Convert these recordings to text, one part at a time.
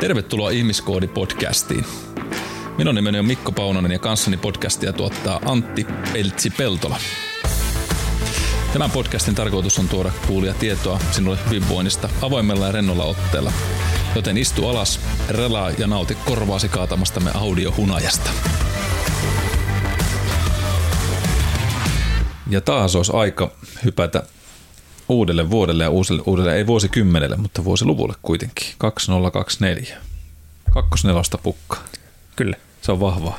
Tervetuloa Ihmiskoodi-podcastiin. Minun nimeni on Mikko Paunonen ja kanssani podcastia tuottaa Antti Peltsi-Peltola. Tämän podcastin tarkoitus on tuoda kuulia tietoa sinulle hyvinvoinnista avoimella ja rennolla otteella. Joten istu alas, relaa ja nauti korvaasi kaatamastamme audiohunajasta. Ja taas olisi aika hypätä uudelle vuodelle ja uudelle, uudelle ei vuosikymmenelle, mutta vuosiluvulle kuitenkin. 2024. Kakkosnelosta pukka. Kyllä. Se on vahva.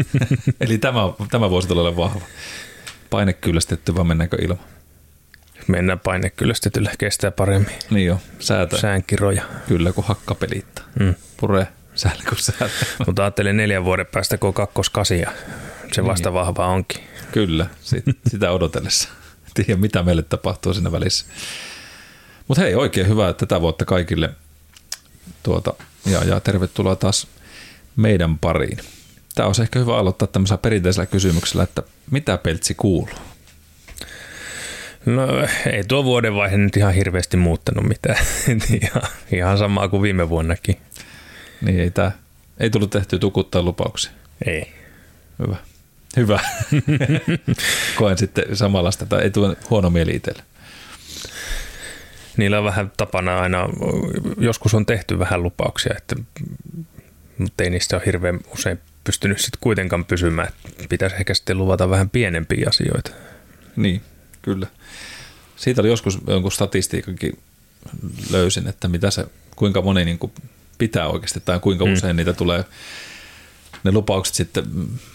Eli tämä, tämä vuosi tulee vahva. Paine kyllästetty vai mennäänkö ilman? Mennään paine kyllästetyllä, kestää paremmin. Niin jo, säätö. Säänkiroja. Kyllä, kun hakkapeliittaa. Mm. Pure, säällä kun. Mutta ajattelin neljän vuoden päästä, kun on kakkoskasi ja se vasta Niin. vahva onkin. Kyllä, sit, sitä odotellessa. Tiedä, mitä meille tapahtuu siinä välissä. Mutta hei, oikein hyvää tätä vuotta kaikille. Tuota, ja, ja tervetuloa taas meidän pariin. Tämä olisi ehkä hyvä aloittaa tämmöisellä perinteisellä kysymyksellä, että mitä peltsi kuuluu? No ei tuo vuodenvaihe nyt ihan hirveästi muuttanut mitään. ihan, ihan samaa kuin viime vuonnakin. Niin ei, tää, ei tullut tehtyä tukuttaa lupauksia. Ei. Hyvä. Hyvä. Koen sitten samanlaista, tai ei tule huono mieli itselle. Niillä on vähän tapana aina, joskus on tehty vähän lupauksia, että, mutta ei niistä ole hirveän usein pystynyt sitten kuitenkaan pysymään. Pitäisi ehkä sitten luvata vähän pienempiä asioita. Niin, kyllä. Siitä oli joskus jonkun statistiikankin löysin, että mitä se, kuinka moni niin kuin pitää oikeasti tai kuinka Mm. usein niitä tulee ne lupaukset sitten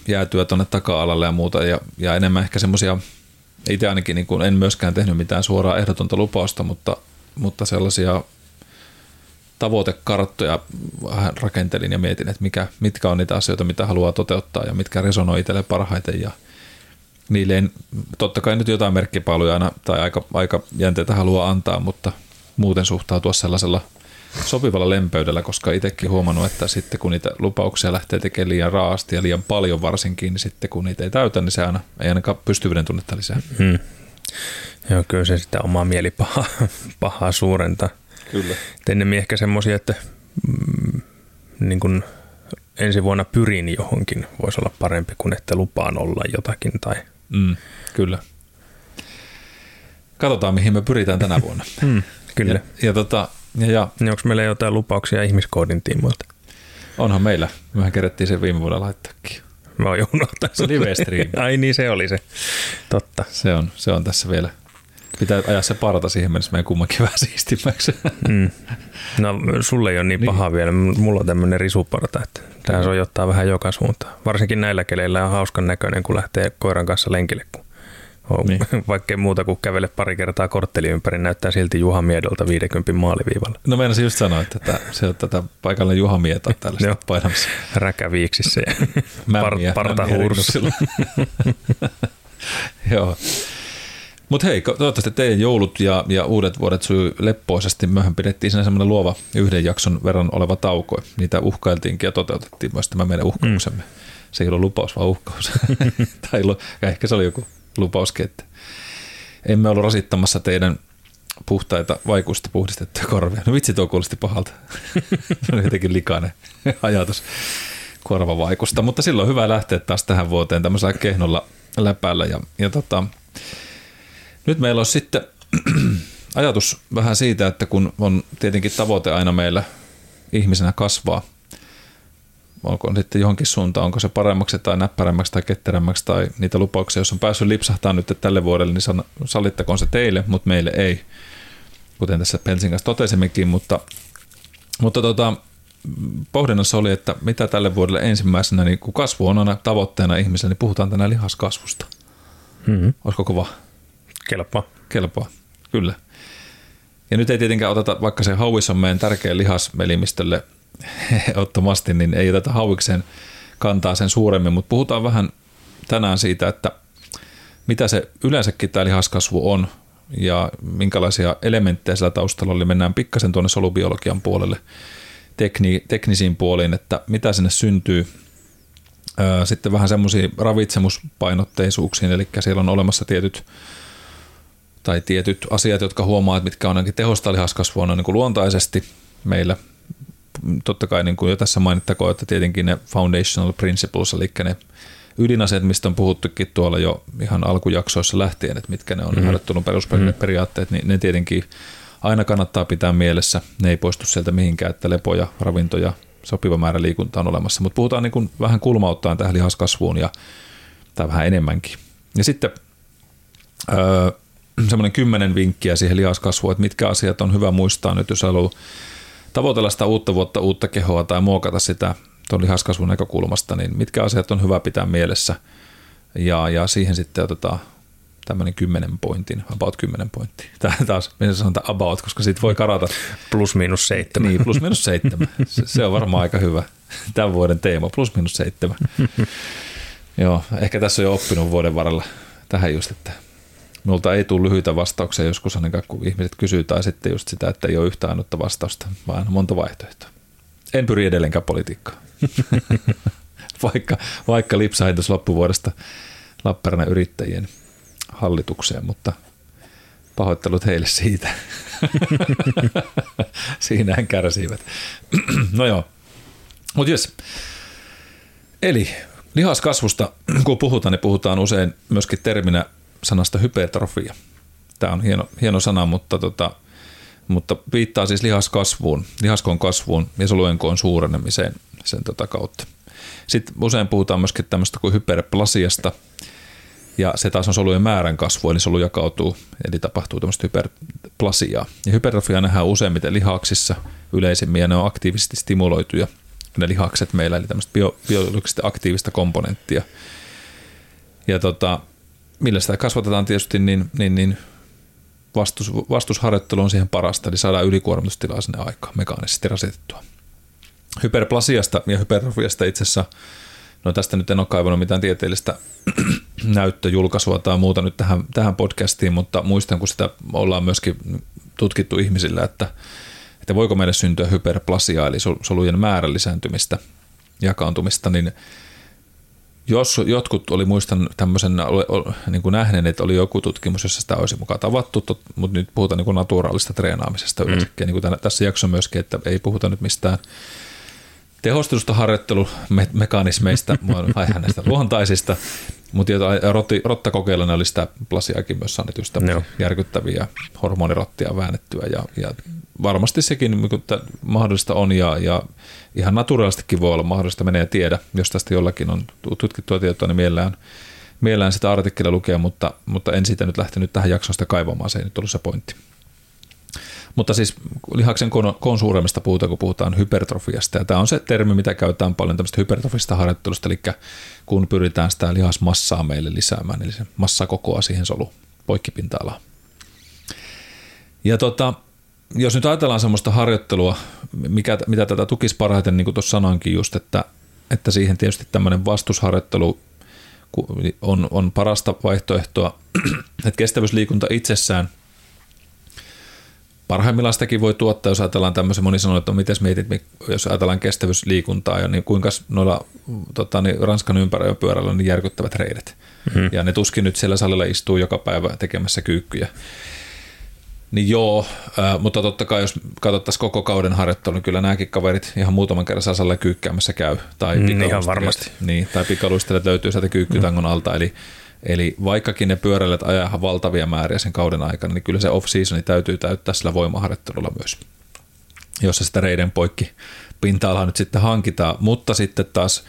jäätyä tuonne taka-alalle ja muuta. Ja, ja enemmän ehkä semmoisia, itse ainakin niin kuin en myöskään tehnyt mitään suoraa ehdotonta lupausta, mutta, mutta sellaisia tavoitekarttoja vähän rakentelin ja mietin, että mikä, mitkä on niitä asioita, mitä haluaa toteuttaa ja mitkä resonoi itselle parhaiten. Ja niille en, totta kai nyt jotain merkkipaaluja aina tai aika, aika jänteitä haluaa antaa, mutta muuten suhtautua sellaisella sopivalla lempöydellä, koska itsekin huomannut, että sitten kun niitä lupauksia lähtee tekemään liian raasti ja liian paljon varsinkin, niin sitten kun niitä ei täytä, niin se aina ei ainakaan pystyvyyden tunnetta lisää. Hmm. Joo, kyllä se sitä omaa mielipahaa pahaa suurentaa. Kyllä. Et ennemmin ehkä semmoisia, että mm, niin kun ensi vuonna pyrin johonkin, voisi olla parempi kuin että lupaan olla jotakin. Tai... Mm, kyllä. Katsotaan, mihin me pyritään tänä vuonna. Hmm, kyllä. Ja, ja, tota, ja, ja Niin onko meillä jotain lupauksia ihmiskoodin tiimoilta? onhan meillä, mehän kerettiin sen viime vuonna laittaakin. Mä oon jo unohtanut. Se live-stream. Ai niin, se oli se. Totta. Se on, se on tässä vielä. Pitää ajaa se parta siihen mennessä meidän kummankin vähän siistimmäksi. Mm. No sulle ei ole niin, Niin. paha vielä. Mulla on tämmöinen risuparta, että tämä sojottaa vähän joka suuntaan. Varsinkin näillä keleillä on hauskan näköinen, kun lähtee koiran kanssa lenkille. Kun Niin. niin. Vaikkei muuta kuin kävele pari kertaa kortteli ympäri, näyttää silti Juha Miedolta 50 maaliviivalla. No meinasin just sanoa, että tätä, se on tätä paikallinen Juha Mieta tällaista painamassa. Räkäviiksissä ja Mämmiä, par, parta mämmiä huurussa. rinnuksilla. Joo. Mutta hei, toivottavasti teidän joulut ja, ja uudet vuodet sujuu leppoisesti. Mehän pidettiin siinä semmoinen luova yhden jakson verran oleva tauko. Niitä uhkailtiinkin ja toteutettiin myös tämä meidän uhkauksemme. Se ei ollut lupaus, vaan uhkaus. tai ehkä se oli joku lupauskin, että emme ollut rasittamassa teidän puhtaita vaikuista puhdistettuja korvia. No vitsi, tuo kuulosti pahalta. se oli jotenkin likainen ajatus korvavaikusta, mutta silloin on hyvä lähteä taas tähän vuoteen tämmöisellä kehnolla läpällä. Ja, ja tota, nyt meillä on sitten ajatus vähän siitä, että kun on tietenkin tavoite aina meillä ihmisenä kasvaa, onko sitten johonkin suuntaan, onko se paremmaksi tai näppärämmäksi tai ketterämmäksi tai niitä lupauksia, jos on päässyt lipsahtaa nyt tälle vuodelle, niin sallittakoon se teille, mutta meille ei, kuten tässä Pelsin kanssa totesimmekin, mutta, mutta tota, pohdinnassa oli, että mitä tälle vuodelle ensimmäisenä, niin kun kasvu on aina tavoitteena ihmisellä, niin puhutaan tänään lihaskasvusta. Mm-hmm. Olisiko kova? Kelpaa. Kelpaa, kyllä. Ja nyt ei tietenkään oteta, vaikka se hauis on meidän tärkeä lihasvelimistölle ottomasti, niin ei oteta hauikseen kantaa sen suuremmin, mutta puhutaan vähän tänään siitä, että mitä se yleensäkin tämä lihaskasvu on ja minkälaisia elementtejä sillä taustalla oli. Mennään pikkasen tuonne solubiologian puolelle tekni, teknisiin puoliin, että mitä sinne syntyy. Sitten vähän semmoisia ravitsemuspainotteisuuksiin, eli siellä on olemassa tietyt tai tietyt asiat, jotka huomaa, että mitkä on ainakin tehostaa lihaskasvua noin niin kuin luontaisesti meillä totta kai niin kuin jo tässä mainittakoon, että tietenkin ne foundational principles, eli ne ydinaseet, mistä on puhuttukin tuolla jo ihan alkujaksoissa lähtien, että mitkä ne on mm. harjoittunut perusperiaatteet, mm. niin ne tietenkin aina kannattaa pitää mielessä. Ne ei poistu sieltä mihinkään, että lepoja, ravintoja, sopiva määrä liikuntaa on olemassa. Mutta puhutaan niin kuin vähän kulmauttaen tähän lihaskasvuun ja, tai vähän enemmänkin. Ja sitten öö, semmoinen kymmenen vinkkiä siihen lihaskasvuun, että mitkä asiat on hyvä muistaa nyt, jos haluaa tavoitella sitä uutta vuotta, uutta kehoa tai muokata sitä tuon lihaskasvun näkökulmasta, niin mitkä asiat on hyvä pitää mielessä. Ja, ja siihen sitten otetaan tämmöinen kymmenen pointin, about kymmenen pointtia. Tämä taas, minä sanotaan about, koska siitä voi karata. Plus miinus seitsemän. Niin, plus miinus seitsemän. Se, se on varmaan aika hyvä tämän vuoden teema, plus miinus seitsemän. Joo, ehkä tässä on jo oppinut vuoden varrella tähän just, että minulta ei tule lyhyitä vastauksia joskus ainakaan, kun ihmiset kysyy, tai sitten just sitä, että ei ole yhtä ainutta vastausta, vaan monta vaihtoehtoa. En pyri edelleenkään politiikkaan. vaikka, vaikka lipsahin loppuvuodesta Lappeenrannan yrittäjien hallitukseen, mutta pahoittelut heille siitä. Siinähän kärsivät. no joo, mutta jes. Eli lihaskasvusta, kun puhutaan, niin puhutaan usein myöskin terminä sanasta hypertrofia. Tämä on hieno, hieno sana, mutta, tota, mutta viittaa siis lihaskasvuun, lihaskon kasvuun ja soluenkoon suurenemiseen sen tota kautta. Sitten usein puhutaan myöskin tämmöistä kuin hyperplasiasta, ja se taas on solujen määrän kasvu, eli solu jakautuu, eli tapahtuu tämmöistä hyperplasiaa. Ja hypertrofia nähdään useimmiten lihaksissa yleisimmin, ja ne on aktiivisesti stimuloituja, ne lihakset meillä, eli tämmöistä bio, biologisesti aktiivista komponenttia. Ja tota, millä sitä kasvatetaan tietysti, niin, niin, niin vastus, vastusharjoittelu on siihen parasta, eli saadaan ylikuormitustilaa sinne aikaan mekaanisesti rasitettua. Hyperplasiasta ja hypertrofiasta itse asiassa, no tästä nyt en ole kaivannut mitään tieteellistä näyttöjulkaisua tai muuta nyt tähän, tähän podcastiin, mutta muistan, kun sitä ollaan myöskin tutkittu ihmisillä, että, että voiko meille syntyä hyperplasiaa, eli solujen määrän lisääntymistä, jakaantumista, niin jos jotkut oli, muistan tämmöisen niin kuin nähneen, että oli joku tutkimus, jossa sitä olisi mukaan tavattu, mutta nyt puhutaan niin kuin naturaalista treenaamisesta mm. yleensäkin, niin kuin tässä jaksossa myöskin, että ei puhuta nyt mistään tehostetusta harjoittelumekanismeista, vaan näistä luontaisista, mutta rotti, rottakokeilla oli sitä plasiakin myös saaneet just järkyttäviä hormonirottia väännettyä ja, ja varmasti sekin niin mahdollista on ja, ja ihan naturaalistikin voi olla mahdollista, menee tiedä, jos tästä jollakin on tutkittua tietoa, niin mielellään, mielellään sitä artikkelia lukea, mutta, mutta en siitä nyt lähtenyt tähän jaksoon sitä kaivamaan, se ei nyt ollut se pointti. Mutta siis lihaksen suuremmista puhutaan, kun puhutaan hypertrofiasta. Ja tämä on se termi, mitä käytetään paljon tämmöistä hypertrofista harjoittelusta, eli kun pyritään sitä lihasmassaa meille lisäämään, eli se massakokoa siihen solu poikkipinta-alaan. Ja tota, jos nyt ajatellaan semmoista harjoittelua, mikä, mitä tätä tukisi parhaiten, niin kuin tuossa sanoinkin just, että, että siihen tietysti tämmöinen vastusharjoittelu on, on parasta vaihtoehtoa, että kestävyysliikunta itsessään – parhaimmillaan sitäkin voi tuottaa, jos ajatellaan tämmöisen, moni sanoo, että no, miten mietit, jos ajatellaan kestävyysliikuntaa niin kuinka noilla tota, niin Ranskan ympäröipyörällä on niin järkyttävät reidet. Mm-hmm. Ja ne tuskin nyt siellä salilla istuu joka päivä tekemässä kyykkyjä. Niin joo, äh, mutta totta kai jos katsottaisiin koko kauden harjoittelu, niin kyllä nämäkin kaverit ihan muutaman kerran sasalle kyykkäämässä käy. Tai mm, ihan varmasti. Niin, tai pikaluistelijat löytyy sieltä kyykkytangon alta, eli Eli vaikkakin ne pyöräilijät ajaa valtavia määriä sen kauden aikana, niin kyllä se off-seasoni täytyy täyttää sillä voimaharjoittelulla myös, jossa sitä reiden poikki pinta-alaa nyt sitten hankitaan, mutta sitten taas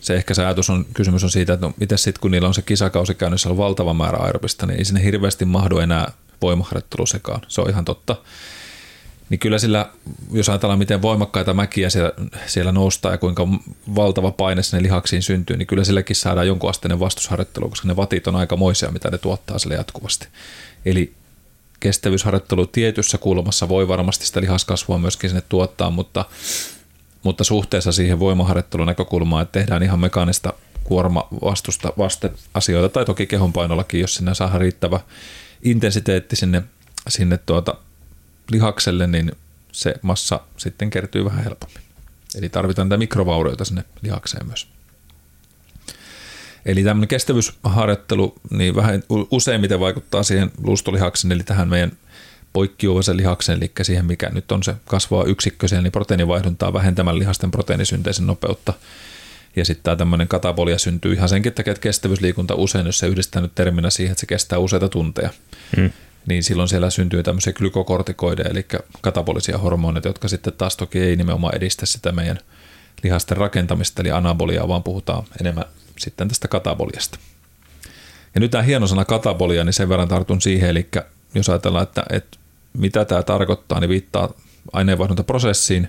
se ehkä se ajatus on, kysymys on siitä, että no miten sitten kun niillä on se kisakausi käynnissä on valtava määrä aerobista, niin ei sinne hirveästi mahdu enää voimaharjoittelu sekaan. Se on ihan totta niin kyllä sillä, jos ajatellaan miten voimakkaita mäkiä siellä, siellä noustaa ja kuinka valtava paine sinne lihaksiin syntyy, niin kyllä silläkin saadaan jonkun asteinen vastusharjoittelu, koska ne vatit on aika moisia, mitä ne tuottaa sille jatkuvasti. Eli kestävyysharjoittelu tietyssä kulmassa voi varmasti sitä lihaskasvua myöskin sinne tuottaa, mutta, mutta suhteessa siihen voimaharjoittelun näkökulmaan, että tehdään ihan mekaanista kuorma vastusta vasten asioita, tai toki kehonpainollakin, jos sinne saadaan riittävä intensiteetti sinne, sinne tuota lihakselle, niin se massa sitten kertyy vähän helpommin. Eli tarvitaan tätä mikrovaurioita sinne lihakseen myös. Eli tämmöinen kestävyysharjoittelu niin vähän useimmiten vaikuttaa siihen luustolihakseen, eli tähän meidän poikkiuvaisen lihaksen, eli siihen mikä nyt on se kasvaa yksikkö niin proteiinivaihduntaa vähentämään lihasten proteiinisynteesin nopeutta. Ja sitten tämä tämmöinen katabolia syntyy ihan senkin takia, että kestävyysliikunta usein, jos se yhdistää nyt terminä siihen, että se kestää useita tunteja, hmm. Niin silloin siellä syntyy tämmöisiä glykokortikoideja, eli katabolisia hormoneita, jotka sitten taas toki ei nimenomaan edistä sitä meidän lihasten rakentamista, eli anaboliaa, vaan puhutaan enemmän sitten tästä kataboliasta. Ja nyt tämä hieno sana katabolia, niin sen verran tartun siihen, eli jos ajatellaan, että, että mitä tämä tarkoittaa, niin viittaa aineenvaihduntaprosessiin,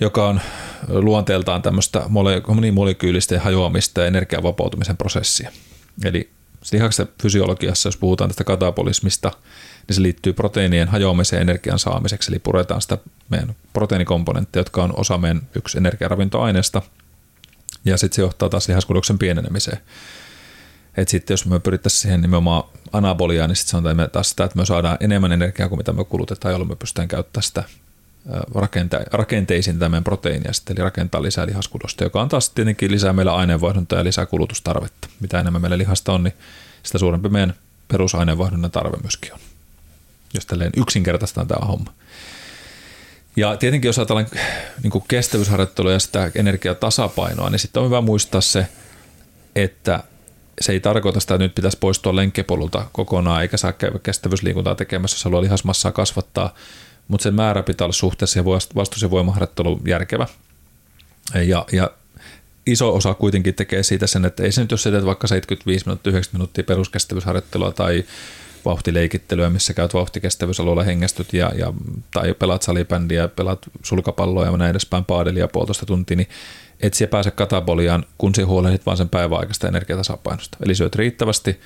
joka on luonteeltaan tämmöistä monimolekyylistä hajoamista ja energian vapautumisen prosessia. Eli lihaksen fysiologiassa, jos puhutaan tästä katabolismista, niin se liittyy proteiinien hajoamiseen energian saamiseksi, eli puretaan sitä meidän proteiinikomponentteja, jotka on osa meidän yksi energiaravintoaineesta, ja sitten se johtaa taas lihaskudoksen pienenemiseen. Et sitten jos me pyrittäisiin siihen nimenomaan anaboliaan, niin sitten sanotaan me taas sitä, että me saadaan enemmän energiaa kuin mitä me kulutetaan, jolloin me pystytään käyttämään sitä rakente- rakenteisiin tämän proteiinia, sitten, eli rakentaa lisää lihaskudosta, joka on taas tietenkin lisää meillä aineenvaihduntaa ja lisää kulutustarvetta. Mitä enemmän meillä lihasta on, niin sitä suurempi meidän perusaineenvaihdunnan tarve myöskin on. Jos tälleen yksinkertaistaan tämä homma. Ja tietenkin jos ajatellaan niin kestävyysharjoittelua ja sitä energiatasapainoa, niin sitten on hyvä muistaa se, että se ei tarkoita sitä, että nyt pitäisi poistua lenkkepolulta kokonaan, eikä saa käydä kestävyysliikuntaa tekemässä, jos haluaa lihasmassaa kasvattaa, mutta sen määrä pitää olla suhteessa ja vastus- ja voimaharjoittelu järkevä. Ja, ja iso osa kuitenkin tekee siitä sen, että ei se nyt, jos teet vaikka 75 minuuttia, 90 minuuttia peruskestävyysharjoittelua tai vauhtileikittelyä, missä käyt vauhtikestävyysalueella hengästyt ja, ja, tai pelaat salibändiä, pelaat sulkapalloa ja näin edespäin paadelia puolitoista tuntia, niin et siellä pääse kataboliaan, kun se huolehdit vaan sen päiväaikaista energiatasapainosta. Eli syöt riittävästi,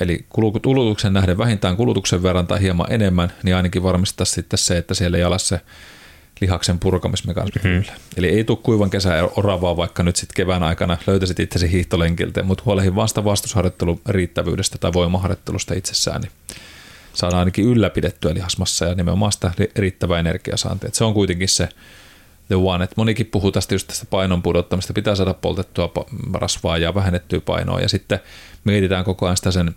eli kulutuksen nähden vähintään kulutuksen verran tai hieman enemmän, niin ainakin varmistaa sitten se, että siellä ei ala se lihaksen purkamismekanismi mm-hmm. Eli ei tule kuivan kesän oravaa, vaikka nyt sitten kevään aikana löytäisit itsesi hiihtolenkiltä, mutta huolehin vasta vastusharjoittelun riittävyydestä tai voimaharjoittelusta itsessään, niin saadaan ainakin ylläpidettyä lihasmassa ja nimenomaan sitä riittävää energiasaantia. Et se on kuitenkin se the one, että monikin puhuu tästä just tästä painon pudottamista, pitää saada poltettua rasvaa ja vähennettyä painoa ja sitten mietitään koko ajan sitä sen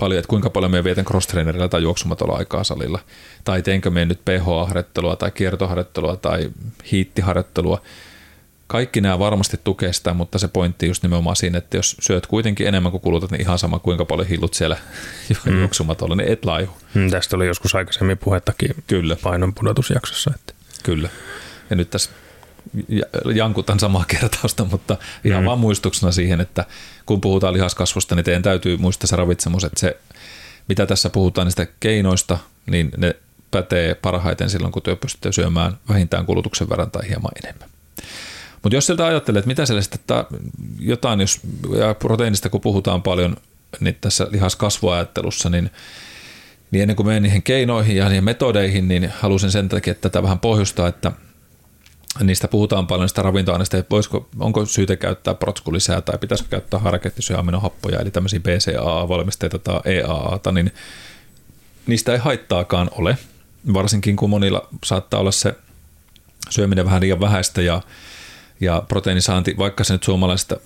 paljon, että kuinka paljon me vietän cross tai juoksumatolla aikaa salilla, tai teenkö me nyt pH-harjoittelua tai kiertoharjoittelua tai hiittiharjoittelua. Kaikki nämä varmasti tukee sitä, mutta se pointti just nimenomaan siinä, että jos syöt kuitenkin enemmän kuin kulutat, niin ihan sama kuinka paljon hillut siellä mm. juoksumatolla, niin et laihu. Mm, tästä oli joskus aikaisemmin puhettakin Kyllä. painon pudotusjaksossa. Että. Kyllä. Ja nyt tässä jankutan samaa kertausta, mutta ihan mm. vaan muistuksena siihen, että kun puhutaan lihaskasvusta, niin teidän täytyy muistaa se ravitsemus, että se, mitä tässä puhutaan niistä keinoista, niin ne pätee parhaiten silloin, kun työ pystytte syömään vähintään kulutuksen verran tai hieman enemmän. Mutta jos sieltä ajattelee, että mitä siellä sitten jotain, jos ja proteiinista kun puhutaan paljon niin tässä lihaskasvuajattelussa, niin, niin ennen kuin menen niihin keinoihin ja niihin metodeihin, niin halusin sen takia tätä vähän pohjustaa, että – niistä puhutaan paljon sitä ravintoaineista, että voisiko, onko syytä käyttää protskulisää tai pitäisikö käyttää harakettisyä aminohappoja, eli tämmöisiä BCAA-valmisteita tai EAA, niin niistä ei haittaakaan ole, varsinkin kun monilla saattaa olla se syöminen vähän liian vähäistä ja, ja proteiinisaanti, vaikka se nyt suomalaisesta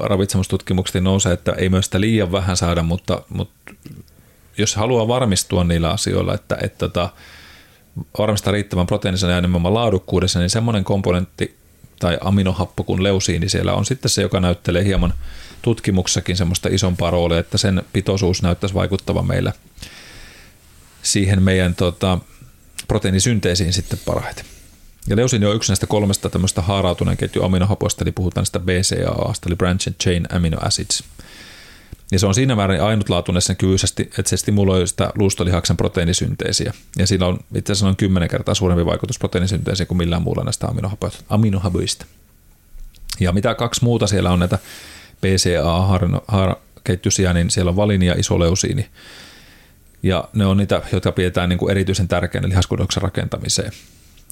ravitsemustutkimuksesta nousee, että ei myös sitä liian vähän saada, mutta, mutta jos haluaa varmistua niillä asioilla, että, että, että tota, varmistaa riittävän proteiinisen ja nimenomaan laadukkuudessa, niin semmoinen komponentti tai aminohappo kuin leusiini siellä on sitten se, joka näyttelee hieman tutkimuksessakin semmoista isompaa roolia, että sen pitoisuus näyttäisi vaikuttavan meillä siihen meidän tota, proteiinisynteesiin sitten parhaiten. Ja leusiini on yksi näistä kolmesta tämmöistä haarautuneen ketju aminohapoista, eli puhutaan sitä BCAA, eli Branched Chain Amino Acids – ja se on siinä määrin ainutlaatuinen sen kyvyisesti, että se stimuloi sitä luustolihaksen proteiinisynteesiä. Ja sillä on itse asiassa noin 10 kertaa suurempi vaikutus proteiinisynteesiin kuin millään muulla näistä aminohapoista. Ja mitä kaksi muuta siellä on näitä BCA-ketjusia, niin siellä on valini ja isoleusiini. Ja ne on niitä, jotka pidetään niin kuin erityisen tärkeänä lihaskudoksen rakentamiseen.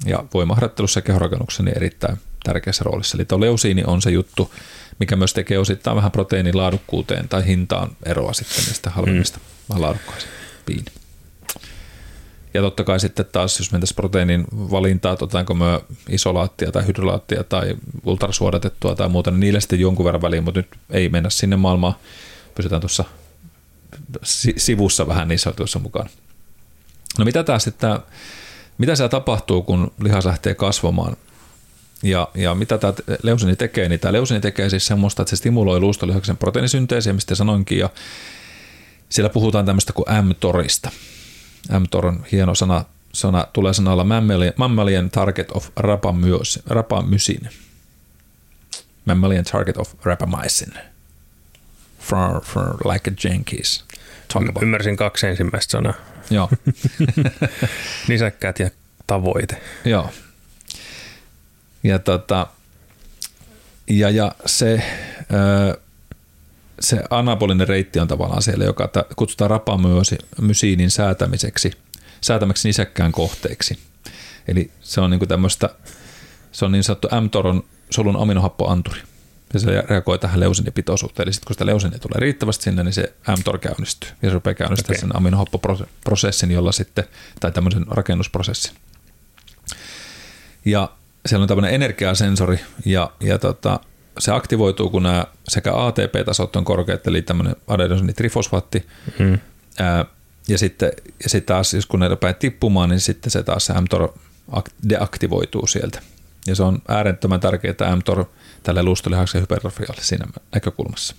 Ja voimaharjoittelussa ja kehorakennuksessa niin erittäin tärkeässä roolissa. Eli tuo leusiini on se juttu, mikä myös tekee osittain vähän proteiinin laadukkuuteen tai hintaan eroa sitten niistä halvemmista mm. laadukkaisiin piin. Ja totta kai sitten taas, jos mentäisiin proteiinin valintaa, otetaanko me isolaattia tai hydrolaattia tai ultrasuodatettua tai muuta, niin niille sitten jonkun verran väliin, mutta nyt ei mennä sinne maailmaan. Pysytään tuossa sivussa vähän niissä jutuissa mukaan. No mitä taas sitten, mitä siellä tapahtuu, kun lihas lähtee kasvamaan? Ja, ja mitä tämä leusini tekee, niin tämä leusini tekee siis semmoista, että se stimuloi luustolihaksen proteiinisynteesiä, mistä sanoinkin, ja siellä puhutaan tämmöistä kuin mTORista. mTOR on hieno sana, sana tulee sanalla mammalian, mammalian target of rapamycin. Mammalian target of rapamycin. For, for like a Jenkins. Ymmärsin kaksi ensimmäistä sanaa. Joo. Nisäkkäät ja tavoite. Joo. Ja, tota, ja, ja se, se anabolinen reitti on tavallaan siellä, joka kutsutaan rapamysiinin säätämiseksi, säätämäksi nisäkkään kohteeksi. Eli se on niin tämmöistä, se on niin sanottu mTORon solun aminohappoanturi. Ja se reagoi tähän leusinipitoisuuteen. Eli sitten kun sitä leusinia tulee riittävästi sinne, niin se mTOR käynnistyy. Ja se rupeaa käynnistämään okay. sen aminohappoprosessin, jolla sitten, tai tämmöisen rakennusprosessin. Ja siellä on tämmöinen energiasensori ja, ja tota, se aktivoituu, kun nämä sekä ATP-tasot on korkeat, eli tämmöinen adenosinitrifosfaatti, mm. ää, ja sitten ja sitten taas, jos kun ne rupeaa tippumaan, niin sitten se taas se mTOR deaktivoituu sieltä. Ja se on äärettömän tärkeää mTOR tälle luustolihaksen hypertrofialle siinä näkökulmassa.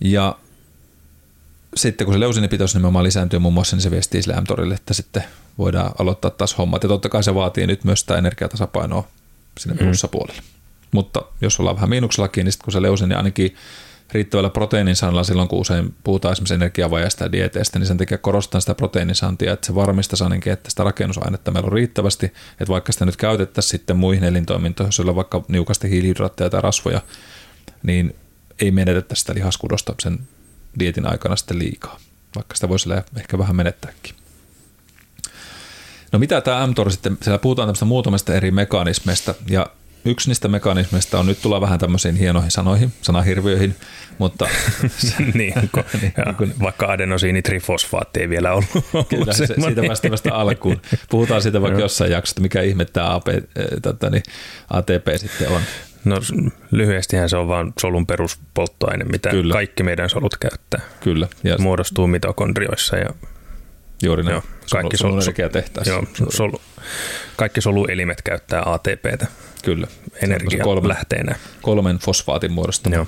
Ja sitten kun se leusinipitoisuus nimenomaan lisääntyy muun muassa, niin se viestii sille mTORille, että sitten voidaan aloittaa taas hommat. Ja totta kai se vaatii nyt myös sitä energiatasapainoa sinne mm. plussapuolelle. Mutta jos ollaan vähän miinuksellakin, niin sitten kun se leusin, niin ainakin riittävällä proteiinin saannilla silloin, kun usein puhutaan esimerkiksi energiavajasta ja dieteestä, niin sen takia korostan sitä proteiinisaantia, että se varmistaa ainakin, että sitä rakennusainetta meillä on riittävästi, että vaikka sitä nyt käytettäisiin sitten muihin elintoimintoihin, jos on vaikka niukasti hiilihydraatteja tai rasvoja, niin ei menetetä sitä lihaskudosta sen dietin aikana sitten liikaa, vaikka sitä voisi ehkä vähän menettääkin. No mitä tämä mTOR sitten, siellä puhutaan tämmöistä muutamista eri mekanismeista ja yksi niistä mekanismeista on, nyt tulla vähän tämmöisiin hienoihin sanoihin, sanahirviöihin, mutta... niin, kun, niin, kun, vaikka adenosiinitrifosfaatti ei vielä ollut, Kyllä, se, siitä päästä vasta alkuun. Puhutaan siitä vaikka jossain jaksossa, mikä ihme tämä AP, äh, tota, niin ATP sitten on. No lyhyestihän se on vain solun peruspolttoaine, mitä Kyllä. kaikki meidän solut käyttää. Kyllä. Ja muodostuu mitokondrioissa ja Juuri näin. Joo, kaikki solu, solu, joo, solu, kaikki soluelimet käyttää ATPtä. Kyllä. Energia kolmen, lähteenä. Kolmen fosfaatin muodostama joo.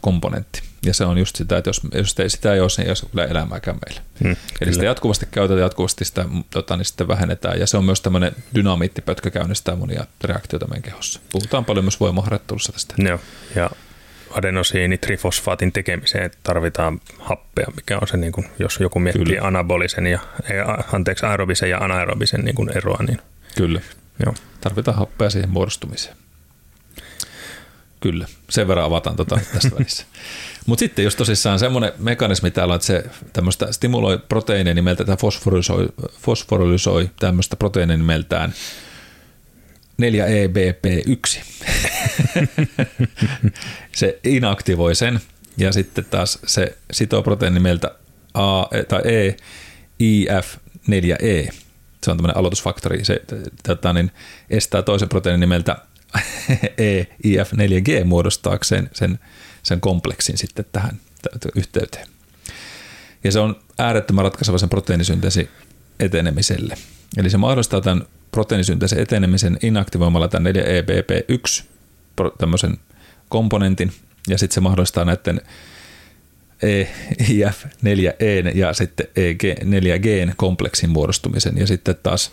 komponentti. Ja se on just sitä, että jos, jos ei, sitä ei ole, niin ei ole kyllä elämääkään meillä. Hmm, Eli kyllä. sitä jatkuvasti käytetään, jatkuvasti sitä tota, niin sitten vähennetään. Ja se on myös tämmöinen dynamiittipötkö käynnistää monia reaktioita meidän kehossa. Puhutaan paljon myös voimaharjoittelussa tästä. Joo, ja adenosiinitrifosfaatin tekemiseen tarvitaan happea, mikä on se, niin kuin, jos joku miettii Kyllä. anabolisen ja, anteeksi, aerobisen ja anaerobisen niin kuin eroa. Niin, Kyllä, Joo. tarvitaan happea siihen muodostumiseen. Kyllä, sen verran avataan tota tästä välissä. Mutta sitten jos tosissaan semmoinen mekanismi täällä on, että se tämmöistä stimuloi proteiinia nimeltä, tai fosforysoi, fosforysoi tämmöistä proteiinia nimeltään 4EBP1. se inaktivoi sen ja sitten taas se sitoo proteiini nimeltä A, tai E, IF4E. Se on tämmöinen aloitusfaktori. Se tota, niin, estää toisen proteiinin nimeltä E, IF4G muodostaakseen sen, sen kompleksin sitten tähän yhteyteen. Ja se on äärettömän ratkaiseva sen proteiinisynteesi etenemiselle. Eli se mahdollistaa tämän proteiinisynteesin etenemisen inaktivoimalla tämän 4EBP1 tämmöisen komponentin, ja sitten se mahdollistaa näiden EIF4E ja sitten EG4G kompleksin muodostumisen, ja sitten taas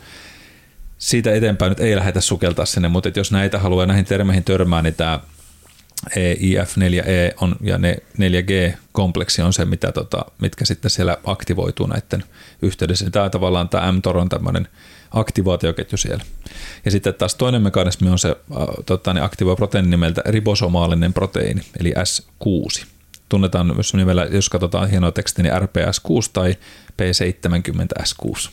siitä eteenpäin nyt ei lähdetä sukeltaa sinne, mutta jos näitä haluaa näihin termeihin törmää, niin tämä EIF4E on, ja ne 4G-kompleksi on se, mitä, tota, mitkä sitten siellä aktivoituu näiden yhteydessä. Tämä tavallaan tämä mTOR on tämmöinen aktivaatioketju siellä. Ja sitten taas toinen mekanismi on se, äh, tota, niin aktivoi proteiini nimeltä ribosomaalinen proteiini, eli S6. Tunnetaan myös nimellä, jos katsotaan hienoa tekstiä, niin RPS6 tai P70S6.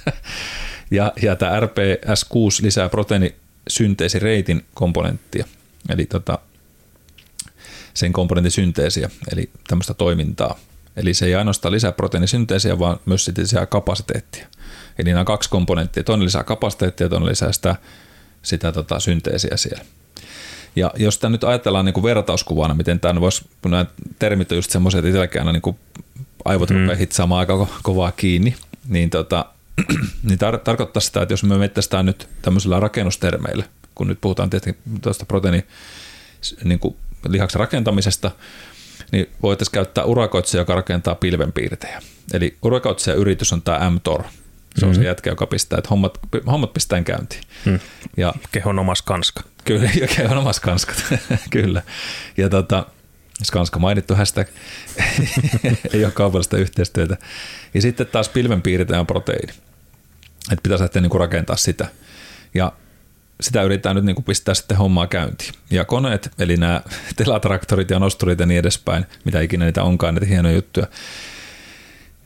ja, ja tämä RPS6 lisää proteiinisynteesireitin komponenttia, eli tota, sen komponentin synteesiä, eli tämmöistä toimintaa. Eli se ei ainoastaan lisää proteiinisynteesiä, vaan myös sitten lisää kapasiteettia. Eli nämä kaksi komponenttia, toinen lisää kapasiteettia, toinen lisää sitä, sitä tota, synteesiä siellä. Ja jos tämä nyt ajatellaan niin kuin vertauskuvana, miten tämä voisi, kun nämä termit on just semmoisia, että itselläkään niin kuin aivot mm. rupeaa hitsaamaan aika kovaa kiinni, niin, tota, niin tar- tarkoittaa sitä, että jos me mettästään nyt tämmöisellä rakennustermeillä, kun nyt puhutaan tietenkin tuosta proteiini niin kuin lihaksen rakentamisesta, niin voitaisiin käyttää urakoitsija, joka rakentaa pilvenpiirtejä. Eli urakoitsija-yritys on tämä mTOR. Se on mm-hmm. se jätkä, joka pistää, että hommat, hommat pistää käyntiin. Mm. Ja, kehon omas kanska. Kyllä, ja kehon omas kanskat, kyllä. Ja tota, Skanska mainittu hashtag, ei ole kaupallista yhteistyötä. Ja sitten taas pilvenpiirtejä proteiini. Että pitäisi lähteä niin rakentaa sitä. Ja sitä yritetään nyt niin kuin pistää sitten hommaa käyntiin. Ja koneet, eli nämä telatraktorit ja nosturit ja niin edespäin, mitä ikinä niitä onkaan, näitä hienoja juttuja,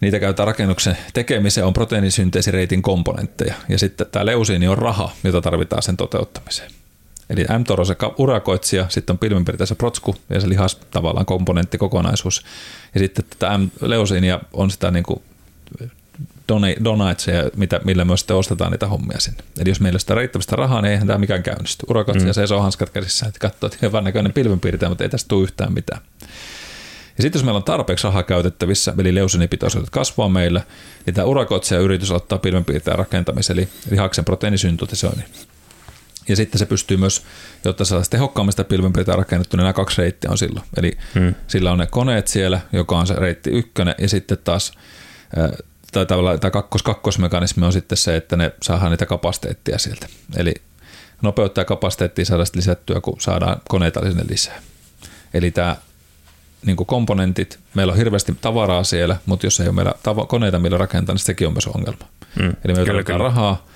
niitä käytetään rakennuksen tekemiseen, on proteiinisynteesireitin komponentteja. Ja sitten tämä leusiini on raha, jota tarvitaan sen toteuttamiseen. Eli mTOR on se urakoitsija, sitten on pilvenpiirtäjä se protsku ja se lihas tavallaan komponenttikokonaisuus. Ja sitten tätä leusiinia on sitä niin kuin donatseja, mitä, millä me sitten ostetaan niitä hommia sinne. Eli jos meillä on sitä riittävästä rahaa, niin eihän tämä mikään käynnisty. Urakoitsija mm. seisoo hanskat käsissä, että katsoo, että hyvän näköinen pilvenpiirtäjä, mutta ei tästä tule yhtään mitään. Ja sitten jos meillä on tarpeeksi rahaa käytettävissä, eli leusinipitoisuudet kasvaa meillä, niin tämä urakoitsija yritys ottaa pilvenpiirtäjän rakentamisen, eli lihaksen proteiinisynteetisoinnin. Ja sitten se pystyy myös, jotta saataisiin tehokkaammin sitä pilvenpiirtää rakennettu, niin nämä kaksi reittiä on silloin. Eli hmm. sillä on ne koneet siellä, joka on se reitti ykkönen, ja sitten taas tai tavallaan tämä kakkos-kakkosmekanismi on sitten se, että ne saadaan niitä kapasiteettia sieltä. Eli nopeutta ja kapasiteettia saadaan lisättyä, kun saadaan koneita sinne lisää. Eli tämä niin komponentit, meillä on hirveästi tavaraa siellä, mutta jos ei ole meillä tava- koneita, millä rakentaa, niin sekin on myös ongelma. Mm, Eli me tarvitaan rahaa,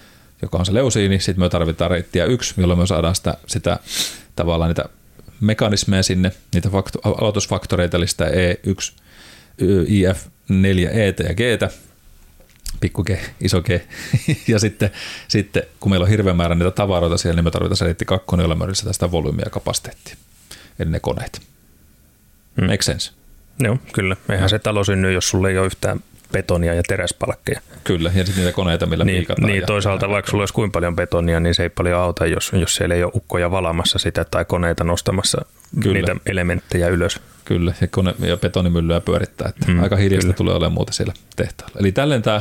joka on se leusiini, sitten me tarvitaan reittiä yksi, jolloin me saadaan sitä, sitä tavallaan niitä mekanismeja sinne, niitä faktu- aloitusfaktoreita, eli sitä E1, IF, 4, ET ja G, pikku G, iso G. ja sitten, sitten, kun meillä on hirveän määrä niitä tavaroita siellä, niin me tarvitaan se reitti kakkonen, jolla me lisätään sitä volyymiä ja kapasiteettia. Eli ne koneet. Mm. Make sense? Joo, kyllä. Eihän se talo synny, jos sulle ei ole yhtään betonia ja teräspalkkeja. Kyllä, ja sitten niitä koneita, millä niin, Niin, ja toisaalta vaikka sulla olisi kuinka paljon betonia, niin se ei paljon auta, jos, jos siellä ei ole ukkoja valamassa sitä tai koneita nostamassa kyllä. niitä elementtejejä ylös. Kyllä, ja, kone, ja betonimyllyä pyörittää. Että mm, aika hiljasta kyllä. tulee olemaan muuta siellä tehtaalla. Eli tälleen tämä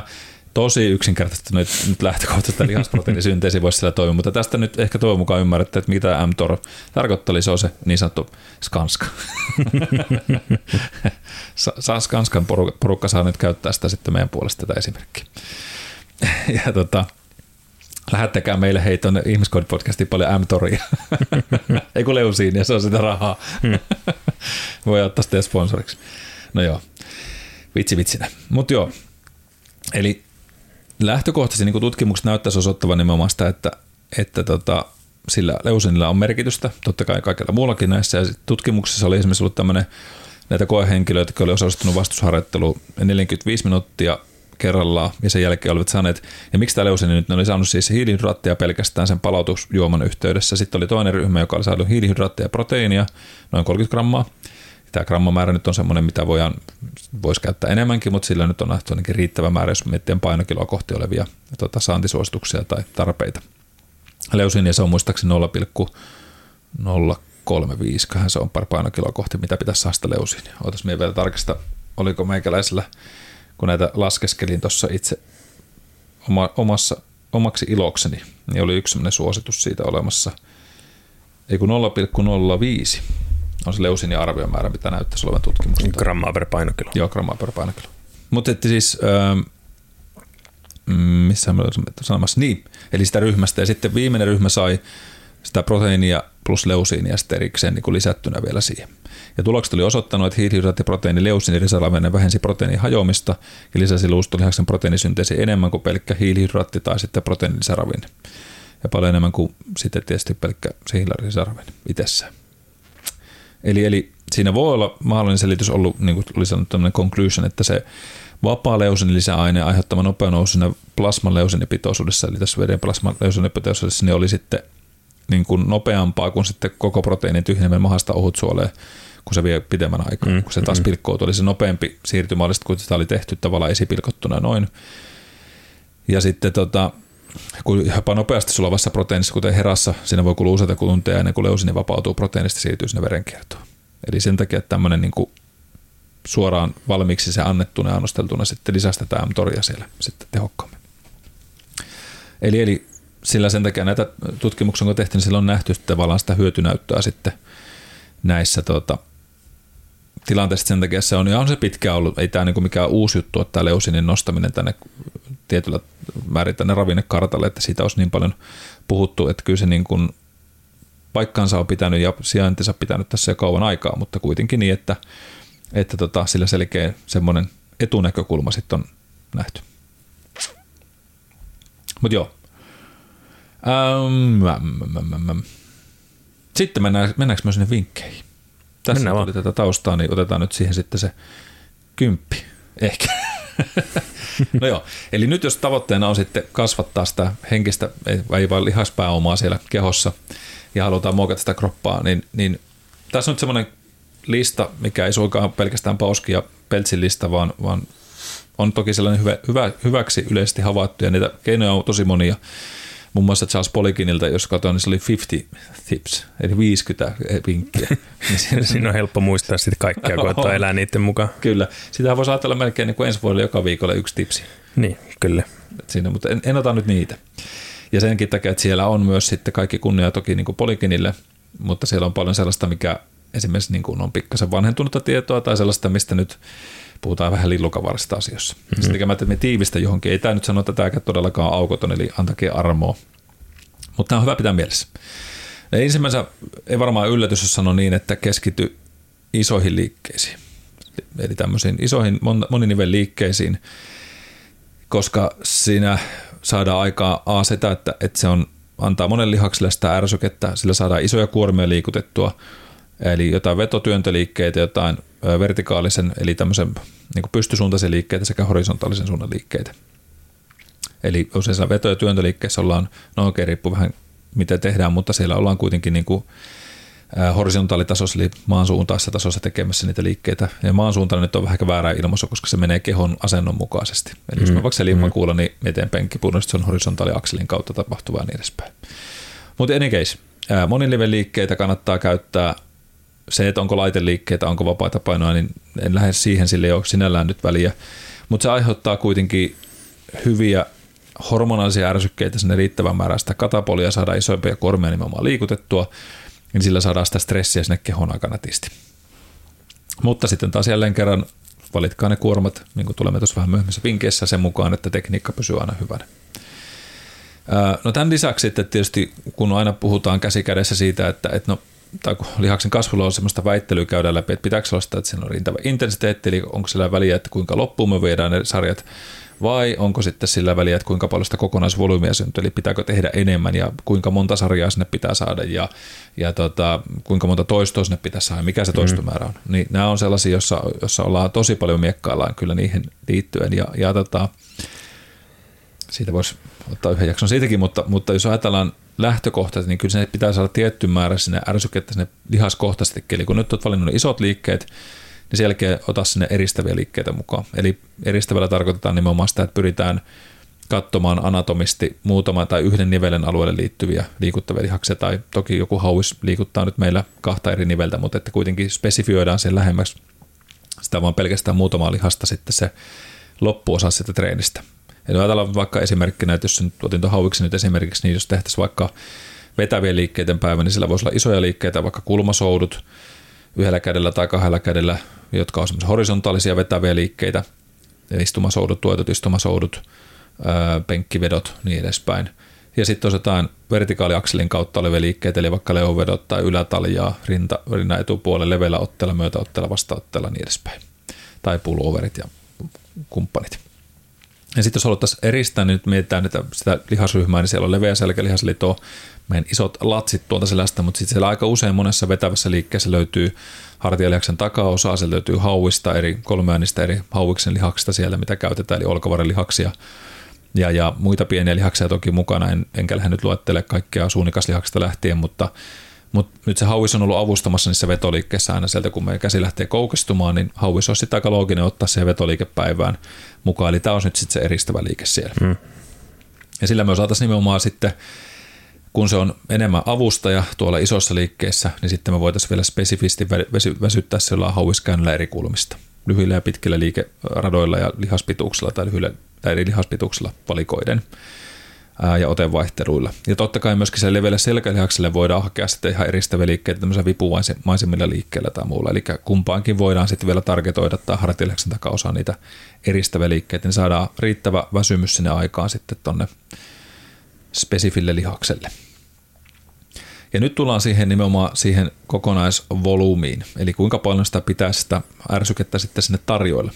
tosi yksinkertaisesti nyt, nyt lähtökohtaisesti lihasproteiinisynteesi voisi siellä toimia, mutta tästä nyt ehkä toivon mukaan ymmärrätte, että mitä mTOR tarkoittaa, eli se on se niin sanottu Skanska. Skanskan porukka saa nyt käyttää sitä sitten meidän puolesta tätä esimerkkiä. ja tota, lähettäkää meille hei tuonne ihmiskoodipodcastiin paljon mTORia. Ei kun leusiin, ja se on sitä rahaa. Hmm. Voi ottaa sitä sponsoriksi. No joo, vitsi vitsinä. Mutta joo, eli lähtökohtaisesti niin tutkimukset näyttäisi osoittavan nimenomaan sitä, että, että tota, sillä leusinilla on merkitystä, totta kai kaikilla muullakin näissä. Ja tutkimuksessa oli esimerkiksi ollut tämmöinen näitä koehenkilöitä, jotka oli osallistunut vastusharjoitteluun 45 minuuttia kerrallaan ja sen jälkeen olivat saaneet, ja miksi tämä leusini nyt, ne oli saanut siis hiilihydraattia pelkästään sen palautusjuoman yhteydessä. Sitten oli toinen ryhmä, joka oli saanut hiilihydraattia ja proteiinia, noin 30 grammaa, Tämä grammamäärä nyt on semmoinen, mitä voidaan, voisi käyttää enemmänkin, mutta sillä nyt on nähty ainakin riittävä määrä, jos miettii painokiloa kohti olevia tuota, saantisuosituksia tai tarpeita. Leusinia se on muistaakseni 0,035, se on par painokiloa kohti, mitä pitäisi saada sitä leusinia. Ootas minä vielä tarkista, oliko meikäläisellä, kun näitä laskeskelin tuossa itse oma, omassa, omaksi ilokseni, niin oli yksi suositus siitä olemassa, ei kun 0,05 on se leusin arviomäärä, mitä näyttäisi olevan tutkimusta. Grammaa per painokilo. Joo, grammaa per painokilo. Mutta että siis, ähm, missä mä olen sanomassa, niin, eli sitä ryhmästä. Ja sitten viimeinen ryhmä sai sitä proteiinia plus leusiinia sitten erikseen niin kuin lisättynä vielä siihen. Ja tulokset oli osoittanut, että hiilihydraatti, proteiini, leusiini lisäravinne vähensi proteiinin hajoamista ja lisäsi luustolihaksen proteiinisynteesi enemmän kuin pelkkä hiilihydraatti tai sitten proteiinin lisäravinne. Ja paljon enemmän kuin sitten tietysti pelkkä se hiilihydraatti itsessään. Eli, eli siinä voi olla mahdollinen selitys ollut, niin kuin oli sanottu tämmöinen conclusion, että se vapaa leusin lisäaine aiheuttama nopea nousu siinä plasman leusinipitoisuudessa, eli tässä veden plasman leusinipitoisuudessa, niin oli sitten niin kuin nopeampaa kuin sitten koko proteiinin tyhjeneminen mahasta ohutsuoleen, kun se vie pidemmän aikaa, mm, kun se taas mm. pilkkoutuu. Eli se nopeampi siirtymä oli, kun sitä oli tehty tavallaan esipilkottuna noin. Ja sitten tota, kun jopa nopeasti sulavassa proteiinissa, kuten herassa, siinä voi kulua useita tunteja ennen kuin leusini vapautuu proteiinista siirtyy sinne verenkiertoon. Eli sen takia että tämmöinen niin kuin suoraan valmiiksi se annettuna ja annosteltuna sitten lisästetään mTORia siellä sitten tehokkaammin. Eli, eli sillä sen takia näitä tutkimuksia on tehty, niin sillä on nähty tavallaan sitä hyötynäyttöä sitten näissä tota, tilanteessa sen takia se on, ja on se pitkä ollut, ei tämä niinku mikään uusi juttu että tämä leusinin nostaminen tänne tietyllä määrin tänne ravinnekartalle, että siitä olisi niin paljon puhuttu, että kyllä se niin paikkansa on pitänyt ja sijaintinsa pitänyt tässä jo kauan aikaa, mutta kuitenkin niin, että, että tota, sillä selkeä semmoinen etunäkökulma sitten on nähty. Mutta joo. Ähm, sitten mennään, mennäänkö myös sinne vinkkeihin? Tässä mennään tuli tätä taustaa, niin otetaan nyt siihen sitten se kymppi. Ehkä. no joo, eli nyt jos tavoitteena on sitten kasvattaa sitä henkistä, ei vain lihaspääomaa siellä kehossa ja halutaan muokata sitä kroppaa, niin, niin tässä on nyt semmoinen lista, mikä ei suinkaan pelkästään pauski ja peltsin lista, vaan, vaan on toki sellainen hyvä, hyvä, hyväksi yleisesti havaittu ja niitä keinoja on tosi monia muun muassa Charles Polikinilta, jos katsoin, niin se oli 50 tips, eli 50 vinkkiä. niin siinä, siinä on helppo muistaa sitten kaikkea, kun ottaa elää niiden mukaan. Kyllä. Sitä voisi ajatella melkein niin kuin ensi vuodelle joka viikolla yksi tipsi. Niin, kyllä. Siinä, mutta en, en ota nyt niitä. Ja senkin takia, että siellä on myös sitten kaikki kunnia toki niin kuin Polikinille, mutta siellä on paljon sellaista, mikä esimerkiksi niin kuin on pikkasen vanhentunutta tietoa tai sellaista, mistä nyt puhutaan vähän lillukavarista asioissa. Mm-hmm. Sitten tekemättä me tiivistä johonkin. Ei tämä nyt sano, että tämäkään todellakaan aukoton, eli antakaa armoa. Mutta tämä on hyvä pitää mielessä. Ja ensimmäisenä ei varmaan yllätys, jos sano niin, että keskity isoihin liikkeisiin. Eli tämmöisiin isoihin moninivel liikkeisiin, koska siinä saadaan aikaa A sitä, että, että se on, antaa monen lihakselle sitä ärsykettä, sillä saadaan isoja kuormia liikutettua, eli jotain vetotyöntöliikkeitä, jotain vertikaalisen, eli tämmöisen niin pystysuuntaisen liikkeitä sekä horisontaalisen suunnan liikkeitä. Eli useissa veto- ja työntöliikkeissä ollaan, no okei, riippuu vähän mitä tehdään, mutta siellä ollaan kuitenkin niin kuin horisontaalitasossa, eli maan suuntaisessa tasossa tekemässä niitä liikkeitä. Ja maan suuntaan nyt on vähän väärä ilmaisu, koska se menee kehon asennon mukaisesti. Eli mm. jos mä vaikka selin kuulla, niin miten penkki se on horisontaaliakselin kautta tapahtuvaa ja niin edespäin. Mutta any case, moniliven liikkeitä kannattaa käyttää se, että onko laiteliikkeitä, onko vapaita painoja, niin en lähde siihen, sille ei ole sinällään nyt väliä. Mutta se aiheuttaa kuitenkin hyviä hormonaalisia ärsykkeitä sinne riittävän määrän sitä katapolia, saada isompia kormia nimenomaan liikutettua, niin sillä saadaan sitä stressiä sinne kehon aika nätisti. Mutta sitten taas jälleen kerran valitkaa ne kuormat, niin kuin tulemme tuossa vähän myöhemmissä vinkeissä sen mukaan, että tekniikka pysyy aina hyvänä. No tämän lisäksi sitten tietysti, kun aina puhutaan käsikädessä siitä, että, että no, tai kun lihaksen kasvulla on sellaista väittelyä käydä läpi, että pitääkö olla sitä, että siinä on riittävä intensiteetti, eli onko sillä väliä, että kuinka loppuun me viedään ne sarjat, vai onko sitten sillä väliä, että kuinka paljon sitä kokonaisvolyymiä syntyy, eli pitääkö tehdä enemmän ja kuinka monta sarjaa sinne pitää saada ja, ja tota, kuinka monta toistoa sinne pitää saada, mikä se mm. toistomäärä on. Niin nämä on sellaisia, jossa, jossa ollaan tosi paljon miekkaillaan kyllä niihin liittyen ja, ja tota, siitä voisi ottaa yhden jakson siitäkin, mutta, mutta jos ajatellaan lähtökohtaisesti, niin kyllä se pitää saada tietty määrä sinne ärsykettä sinne lihaskohtaisesti. Eli kun nyt olet valinnut isot liikkeet, niin sen jälkeen ota sinne eristäviä liikkeitä mukaan. Eli eristävällä tarkoitetaan nimenomaan sitä, että pyritään katsomaan anatomisti muutama tai yhden nivelen alueelle liittyviä liikuttavia lihaksia, tai toki joku hauis liikuttaa nyt meillä kahta eri niveltä, mutta että kuitenkin spesifioidaan sen lähemmäksi sitä vaan pelkästään muutamaa lihasta sitten se loppuosa sitä treenistä. Eli ajatellaan vaikka esimerkkinä, että jos nyt otin tuon hauiksi nyt esimerkiksi, niin jos tehtäisiin vaikka vetävien liikkeiden päivä, niin sillä voisi olla isoja liikkeitä, vaikka kulmasoudut yhdellä kädellä tai kahdella kädellä, jotka on semmoisia horisontaalisia vetäviä liikkeitä, istumasoudut, tuetut istumasoudut, penkkivedot, niin edespäin. Ja sitten olisi jotain vertikaaliakselin kautta olevia liikkeitä, eli vaikka leovedot tai ylätaljaa, rinta, rinnan etupuolelle, leveillä ottella, myötäottella, vastaottella, niin edespäin. Tai pulloverit ja kumppanit. Ja sitten jos haluttaisiin eristää, niin nyt mietitään sitä lihasryhmää, niin siellä on leveä selkälihas, eli tuo meidän isot latsit tuolta selästä, mutta sitten siellä aika usein monessa vetävässä liikkeessä löytyy hartialihaksen takaosa, se löytyy hauista, eri kolmeäänistä eri hauiksen lihaksista siellä, mitä käytetään, eli olkavarelihaksia ja, ja muita pieniä lihaksia toki mukana, en, enkä lähde nyt luettele kaikkea suunikaslihaksista lähtien, mutta mutta nyt se hauis on ollut avustamassa niissä vetoliikkeessä aina sieltä, kun meidän käsi lähtee koukistumaan, niin hauis on sitten aika looginen ottaa siihen vetoliikepäivään mukaan. Eli tämä on nyt sitten se eristävä liike siellä. Mm. Ja sillä me saataisiin nimenomaan sitten, kun se on enemmän avustaja tuolla isossa liikkeessä, niin sitten me voitaisiin vielä spesifisti väsyttää sillä hauiskäännöllä eri kulmista. lyhyillä ja pitkillä liikeradoilla ja lihaspituuksilla tai lyhyillä tai eri lihaspituuksilla valikoiden ja otevaihteluilla. Ja totta kai myöskin se leveälle selkälihakselle voidaan hakea sitten ihan eristäviä liikkeitä tämmöisellä vipumaisemmilla liikkeellä tai muulla. Eli kumpaankin voidaan sitten vielä targetoida tai hartilihaksen takaosa niitä eristäviä liikkeitä, niin saadaan riittävä väsymys sinne aikaan sitten tonne spesifille lihakselle. Ja nyt tullaan siihen nimenomaan siihen kokonaisvolyymiin, eli kuinka paljon sitä pitää sitä ärsykettä sitten sinne tarjoilla.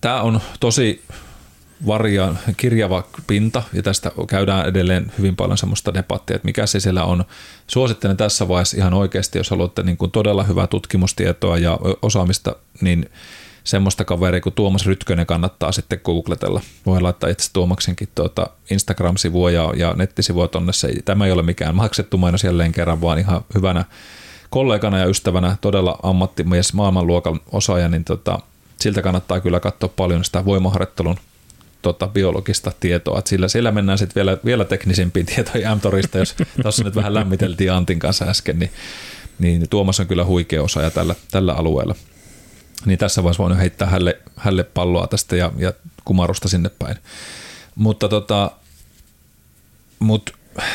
Tämä on tosi varia, kirjava pinta, ja tästä käydään edelleen hyvin paljon semmoista debattia, että mikä se siellä on. Suosittelen tässä vaiheessa ihan oikeasti, jos haluatte niin kuin todella hyvää tutkimustietoa ja osaamista, niin semmoista kaveria kuin Tuomas Rytkönen kannattaa sitten googletella. Voi laittaa itse Tuomaksenkin tuota Instagram-sivua ja, ja nettisivua tonne. Se, tämä ei ole mikään maksettu mainos jälleen kerran, vaan ihan hyvänä kollegana ja ystävänä, todella ammattimies, maailmanluokan osaaja, niin tota, siltä kannattaa kyllä katsoa paljon sitä voimaharjoittelun tota, biologista tietoa. Et sillä, sillä mennään sitten vielä, vielä teknisempiin tietoihin M-torista, jos tuossa nyt vähän lämmiteltiin Antin kanssa äsken, niin, niin Tuomas on kyllä huikea osaaja tällä, tällä alueella. Niin tässä vaiheessa voin heittää hälle, hälle palloa tästä ja, ja kumarusta sinne päin. Mutta tota, mut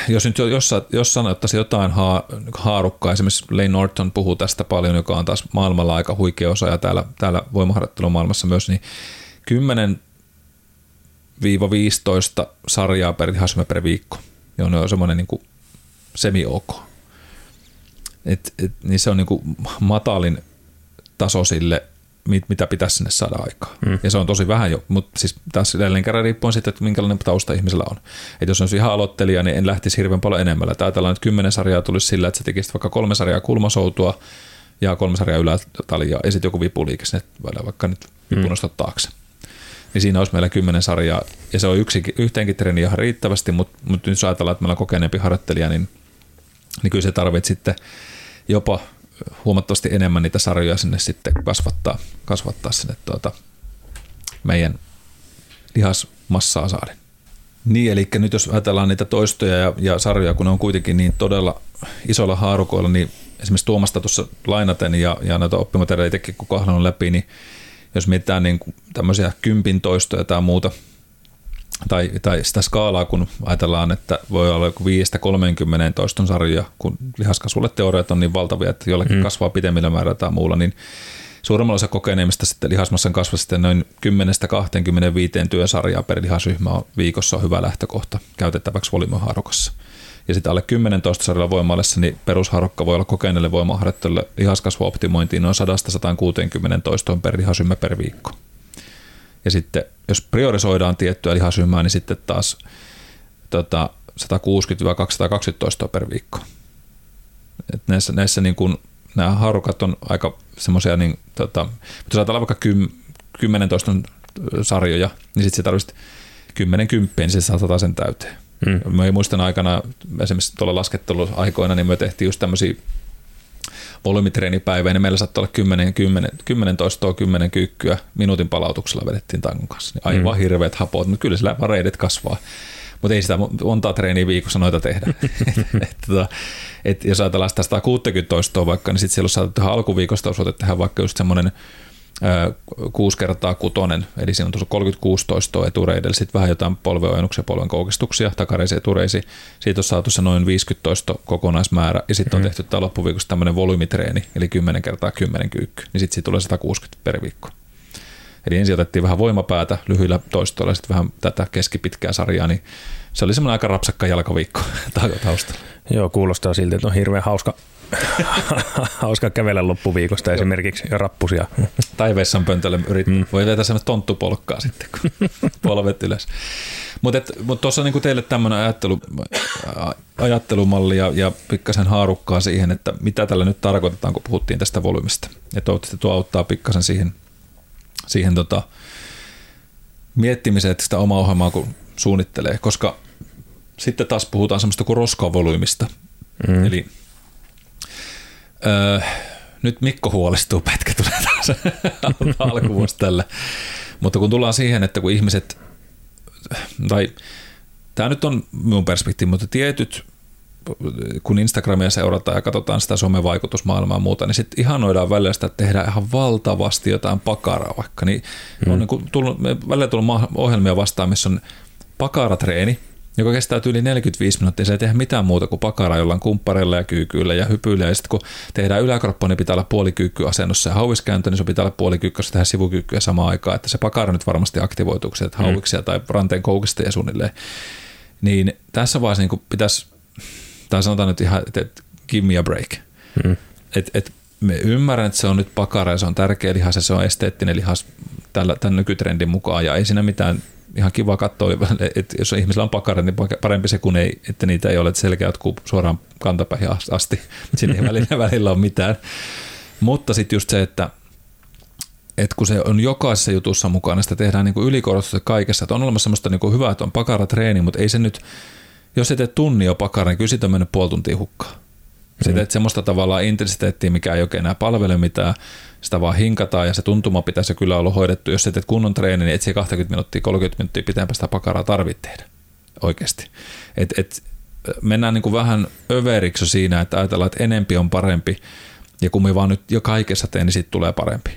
jos nyt jos, jos sanottaisiin jotain haa, haarukkaa, esimerkiksi Lane Norton puhuu tästä paljon, joka on taas maailmalla aika huikea osaaja täällä, täällä voimaharjoittelumaailmassa myös, niin 10 15 sarjaa per lihasryhmä per viikko. Ja on semmoinen niin kuin semi-ok. Et, et, niin se on niin kuin matalin taso sille, mit, mitä pitäisi sinne saada aikaa. Mm. Ja se on tosi vähän jo, mutta siis tässä edelleen kerran riippuen sitten, että minkälainen tausta ihmisellä on. Et jos on ihan aloittelija, niin en lähtisi hirveän paljon enemmän. Tai ajatellaan, että kymmenen sarjaa tulisi sillä, että sä tekisit vaikka kolme sarjaa kulmasoutua ja kolme sarjaa ylätalia ja sitten joku vipuliike sinne vaikka nyt vipunostot mm. taakse niin siinä olisi meillä kymmenen sarjaa, ja se on yksi, yhteenkin treeni ihan riittävästi, mutta, mutta nyt jos ajatellaan, että meillä on kokeneempi harjoittelija, niin, niin kyllä se tarvitsee sitten jopa huomattavasti enemmän niitä sarjoja sinne sitten kasvattaa, kasvattaa sinne tuota meidän lihasmassaa saaden. Niin, eli nyt jos ajatellaan niitä toistoja ja, ja sarjoja, kun ne on kuitenkin niin todella isolla haarukoilla, niin esimerkiksi Tuomasta tuossa lainaten ja, ja näitä oppimateriaaleja kun kahlannut läpi, niin jos mietitään niin kuin tämmöisiä kympin toistoja tai muuta, tai, tai sitä skaalaa, kun ajatellaan, että voi olla joku 5-30 toiston sarjoja, kun lihaskasvulle teoriat on niin valtavia, että jollakin mm. kasvaa pitemmillä määrä tai muulla, niin suurimmalla osa kokeneemmista sitten lihasmassan kasvasta noin 10-25 työsarjaa per lihasryhmä on viikossa on hyvä lähtökohta käytettäväksi volyymihaarukassa. Ja sitten alle 10 toistosarjalla voimallessa, niin perusharukka voi olla kokeneelle voimaharjoittelulle lihaskasvuoptimointiin noin 100-160 toistoon per lihasryhmä per viikko. Ja sitten jos priorisoidaan tiettyä lihasryhmää, niin sitten taas tota, 160-220 toistoa per viikko. Et näissä, näissä niin kun, nämä harukat on aika semmoisia, niin, tota, mutta jos ajatellaan vaikka 10 toiston sarjoja, niin sitten se tarvitsisi 10 kymppeen, niin se saattaa sen täyteen. Mm. Mä muistan aikana, esimerkiksi tuolla lasketteluaikoina, niin me tehtiin just tämmöisiä volyymitreenipäivää, niin meillä saattoi olla 10, 10, 10 toistoa, 10 kyykkyä, minuutin palautuksella vedettiin tankun kanssa. Niin aivan mm. hirveät hapot, mutta kyllä sillä reidet kasvaa. Mutta ei sitä montaa treeniä viikossa noita tehdä. et, et, tota, et, jos ajatellaan sitä 160 toistoa vaikka, niin sitten siellä on saatu alkuviikosta osoite tehdä vaikka just semmoinen 6 kertaa kutonen, eli siinä on tuossa 36 toistoa etureidellä, sitten vähän jotain polveojennuksia, polven koukistuksia, takareisi, etureisi. Siitä on saatu se noin 50 toisto kokonaismäärä, ja sitten on mhm. tehty tämä loppuviikossa tämmöinen volyymitreeni, eli 10 kertaa 10 kyykky, niin sitten siitä tulee 160 per viikko. Eli ensin otettiin vähän voimapäätä lyhyillä toistoilla, sitten vähän tätä keskipitkää sarjaa, niin se oli semmoinen aika rapsakka jalkaviikko taustalla. Joo, kuulostaa siltä, että on hirveän hauska Hauska kävellä loppuviikosta esimerkiksi ja rappusia. Tai vessanpöntölle yrittää. Mm. Voi vetää semmoista tonttupolkkaa sitten, kun polvet ylös. Mutta mut tuossa niinku teille tämmöinen ajattelu, ajattelumalli ja, ja pikkasen haarukkaa siihen, että mitä tällä nyt tarkoitetaan, kun puhuttiin tästä volyymista. Ja toivottavasti tuo auttaa pikkasen siihen, siihen tota, miettimiseen, että sitä omaa ohjelmaa kun suunnittelee, koska sitten taas puhutaan semmoista kuin roskavolyymista. Mm. Eli Öö, nyt Mikko huolestuu, pätkä tulee taas alkuvuosi tällä. Mutta kun tullaan siihen, että kun ihmiset, tai tämä nyt on minun perspektiivi, mutta tietyt kun Instagramia seurataan ja katsotaan sitä somevaikutusmaailmaa ja muuta, niin sitten ihanoidaan välillä sitä, että tehdään ihan valtavasti jotain pakaraa vaikka. Niin mm. on niin kuin tullut, välillä tullut ohjelmia vastaan, missä on pakaratreeni, joka kestää yli 45 minuuttia. Se ei tehdä mitään muuta kuin pakaraa jollain kumppareilla ja kyykyillä ja hypyillä. Ja sitten kun tehdään yläkroppa, niin pitää olla puolikyykky-asennossa ja hauiskääntö, niin se pitää olla puolikyykkyssä tehdä sivukyykkyä samaan aikaan. Että se pakara nyt varmasti aktivoituu, että mm. hauiksia mm. tai ranteen koukista ja suunnilleen. Niin tässä vaiheessa niin pitäisi, tai sanotaan nyt ihan, että give me a break. Mm. Et, et me ymmärrän, että se on nyt pakara ja se on tärkeä lihas ja se on esteettinen lihas tällä, tämän nykytrendin mukaan ja ei siinä mitään ihan kiva katsoa, että jos ihmisellä on pakkarit, niin parempi se kuin ei, että niitä ei ole, että selkeä jatkuu suoraan kantapäihin asti. Siinä ei välillä, välillä ole mitään. Mutta sitten just se, että, että kun se on jokaisessa jutussa mukana, sitä tehdään niin ylikorostusta kaikessa. Että on olemassa semmoista niin kuin hyvää, että on pakaratreeni, mutta ei se nyt, jos et tee tunni jo pakara, niin kyllä siitä on mennyt puoli tuntia hukkaan. Sitten mm. semmoista tavallaan intensiteettiä, mikä ei oikein enää palvele mitään, sitä vaan hinkataan ja se tuntuma pitäisi kyllä olla hoidettu. Jos et teet kunnon treeni, niin et se 20 minuuttia, 30 minuuttia pitempää sitä pakaraa tarvitse tehdä oikeasti. Et, et, mennään niin kuin vähän överiksi siinä, että ajatellaan, että enempi on parempi ja kun me vaan nyt jo kaikessa teen, niin sitten tulee parempi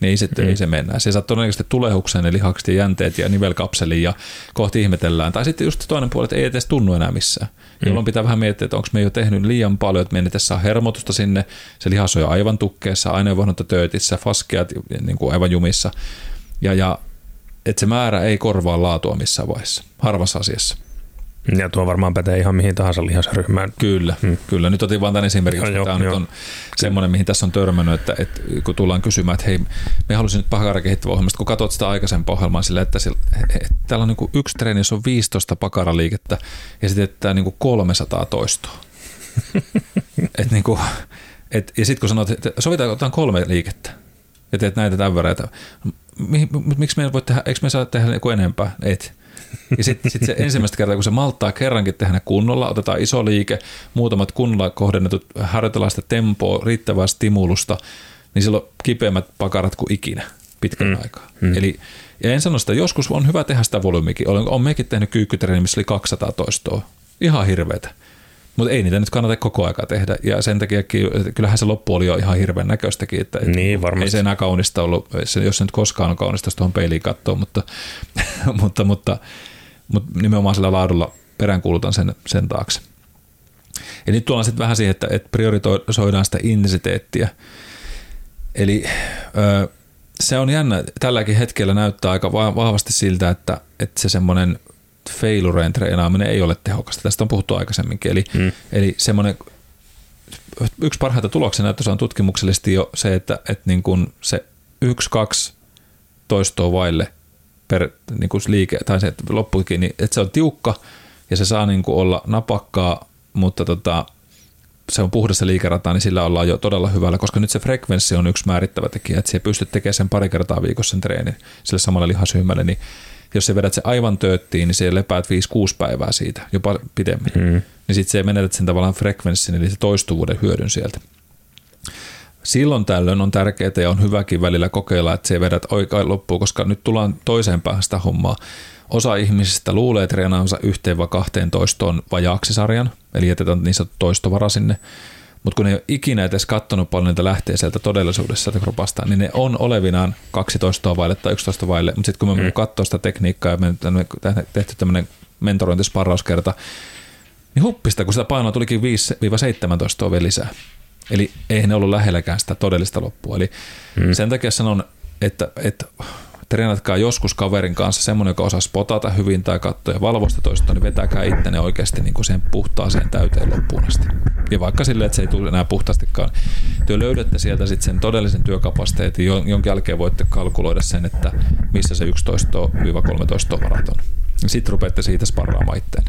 niin se, mm. ei se mennä. Se saa todennäköisesti tulehuksen, eli lihakset ja jänteet ja nivelkapselin ja kohti ihmetellään. Tai sitten just toinen puoli, että ei edes tunnu enää missään. Mm. Jolloin pitää vähän miettiä, että onko me jo tehnyt liian paljon, että me ei saa hermotusta sinne. Se lihas on jo aivan tukkeessa, aineenvaihdunta töötissä, faskeat niin kuin aivan jumissa. Ja, ja että se määrä ei korvaa laatua missään vaiheessa, harvassa asiassa. Ja tuo varmaan pätee ihan mihin tahansa lihasryhmään. Kyllä, hmm. kyllä. Nyt otin vain tämän esimerkin, koska tämä nyt on semmoinen, mihin tässä on törmännyt, että, että kun tullaan kysymään, että hei, me haluaisin nyt pakara kehittävä ohjelmasta, kun katsot sitä aikaisempaa ohjelmaa sillä, että, sillä, että täällä on niin yksi treeni, jossa on 15 pakaraliikettä ja sitten teettää niin 300 toistoa. et niin kuin, et, ja sitten kun sanot, että sovitaan, otetaan kolme liikettä ja teet näitä tämän verran, että miksi me ei voi tehdä, eikö me saa tehdä niin enempää? Et. Ja sitten sit se ensimmäistä kertaa, kun se malttaa kerrankin tehdä kunnolla, otetaan iso liike, muutamat kunnolla kohdennetut, harjoitellaan sitä tempoa, riittävää stimulusta, niin silloin kipeämmät pakarat kuin ikinä pitkän mm. aikaa. Mm. Eli, ja en sano sitä, joskus on hyvä tehdä sitä volyymikin. Olen, olen mekin tehnyt kyykkytreeni, missä oli 200 toistoa. Ihan hirveätä. Mutta ei niitä nyt kannata koko aika tehdä. Ja sen takia kyllähän se loppu oli jo ihan hirveän näköistäkin. Että niin, varmasti. Ei se enää kaunista ollut, jos se nyt koskaan on kaunista, tuohon peiliin katsoo, mutta, mutta, mutta, mutta nimenomaan sillä laadulla peräänkuulutan sen, sen taakse. Ja nyt tullaan sitten vähän siihen, että, että priorisoidaan sitä intensiteettiä. Eli ö, se on jännä. Tälläkin hetkellä näyttää aika vahvasti siltä, että, että se semmoinen failureen treenaaminen ei ole tehokasta. Tästä on puhuttu aikaisemminkin. Eli, mm. eli semmoinen, yksi parhaita tuloksia näyttössä on tutkimuksellisesti jo se, että, että niin kuin se yksi, kaksi toistoa vaille per niin kuin liike, tai se loppukin, niin että se on tiukka ja se saa niin kuin olla napakkaa, mutta tota, se on puhdasta liikerataa, niin sillä ollaan jo todella hyvällä, koska nyt se frekvenssi on yksi määrittävä tekijä, että se pystyt tekemään sen pari kertaa viikossa sen treenin sille samalle lihasryhmälle, niin jos se vedät se aivan tööttiin, niin se lepäät 5-6 päivää siitä, jopa pidemmin. Mm. Niin sitten se menetät sen tavallaan frekvenssin, eli se toistuvuuden hyödyn sieltä. Silloin tällöin on tärkeää ja on hyväkin välillä kokeilla, että se vedät oikein loppuun, koska nyt tullaan toiseen päähän sitä hommaa. Osa ihmisistä luulee treenaansa yhteen vai kahteen toistoon vajaaksi sarjan, eli jätetään niin sanottu toistovara sinne. Mutta kun ne ei ole ikinä edes katsonut paljon niitä lähtee sieltä todellisuudessa sieltä kropasta, niin ne on olevinaan 12 vaille tai 11 vaille. Mutta sitten kun me mm. katsoo sitä tekniikkaa ja me tehty tämmöinen mentorointisparrauskerta, niin huppista, kun sitä painoa tulikin 5-17 vielä lisää. Eli eihän ne ollut lähelläkään sitä todellista loppua. Eli mm. sen takia sanon, että, että treenatkaa joskus kaverin kanssa semmoinen, joka osaa spotata hyvin tai katsoa ja valvosta toista, niin vetäkää ittenne oikeasti niin kuin sen puhtaaseen täyteen loppuun asti. Ja vaikka sille, että se ei tule enää puhtaastikaan, työ löydätte sieltä sitten sen todellisen työkapasiteetin, jonkin jälkeen voitte kalkuloida sen, että missä se 11-13 varat on. Sitten rupeatte siitä sparraamaan itteen.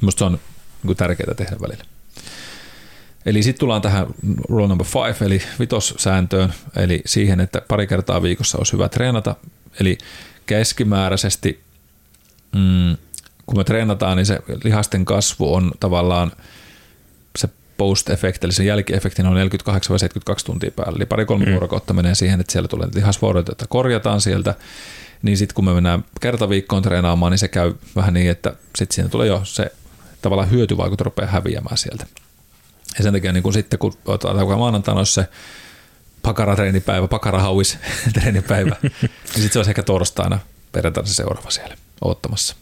Minusta se on niin tärkeää tehdä välillä. Eli sitten tullaan tähän rule number five, eli vitossääntöön, eli siihen, että pari kertaa viikossa olisi hyvä treenata. Eli keskimääräisesti, mm, kun me treenataan, niin se lihasten kasvu on tavallaan se post-efekti, eli se jälkiefekti on 48-72 tuntia päällä. Eli pari-kolme mm. vuorokautta menee siihen, että siellä tulee lihasvuoroja, joita korjataan sieltä. Niin sitten kun me mennään kerta viikkoon treenaamaan, niin se käy vähän niin, että sitten siinä tulee jo se tavallaan hyötyvaikut rupeaa häviämään sieltä. Ja sen takia niin kun sitten, kun maanantaina olisi se pakaratreenipäivä, pakarahauis treenipäivä, niin sitten se olisi ehkä torstaina perjantaina se seuraava siellä odottamassa.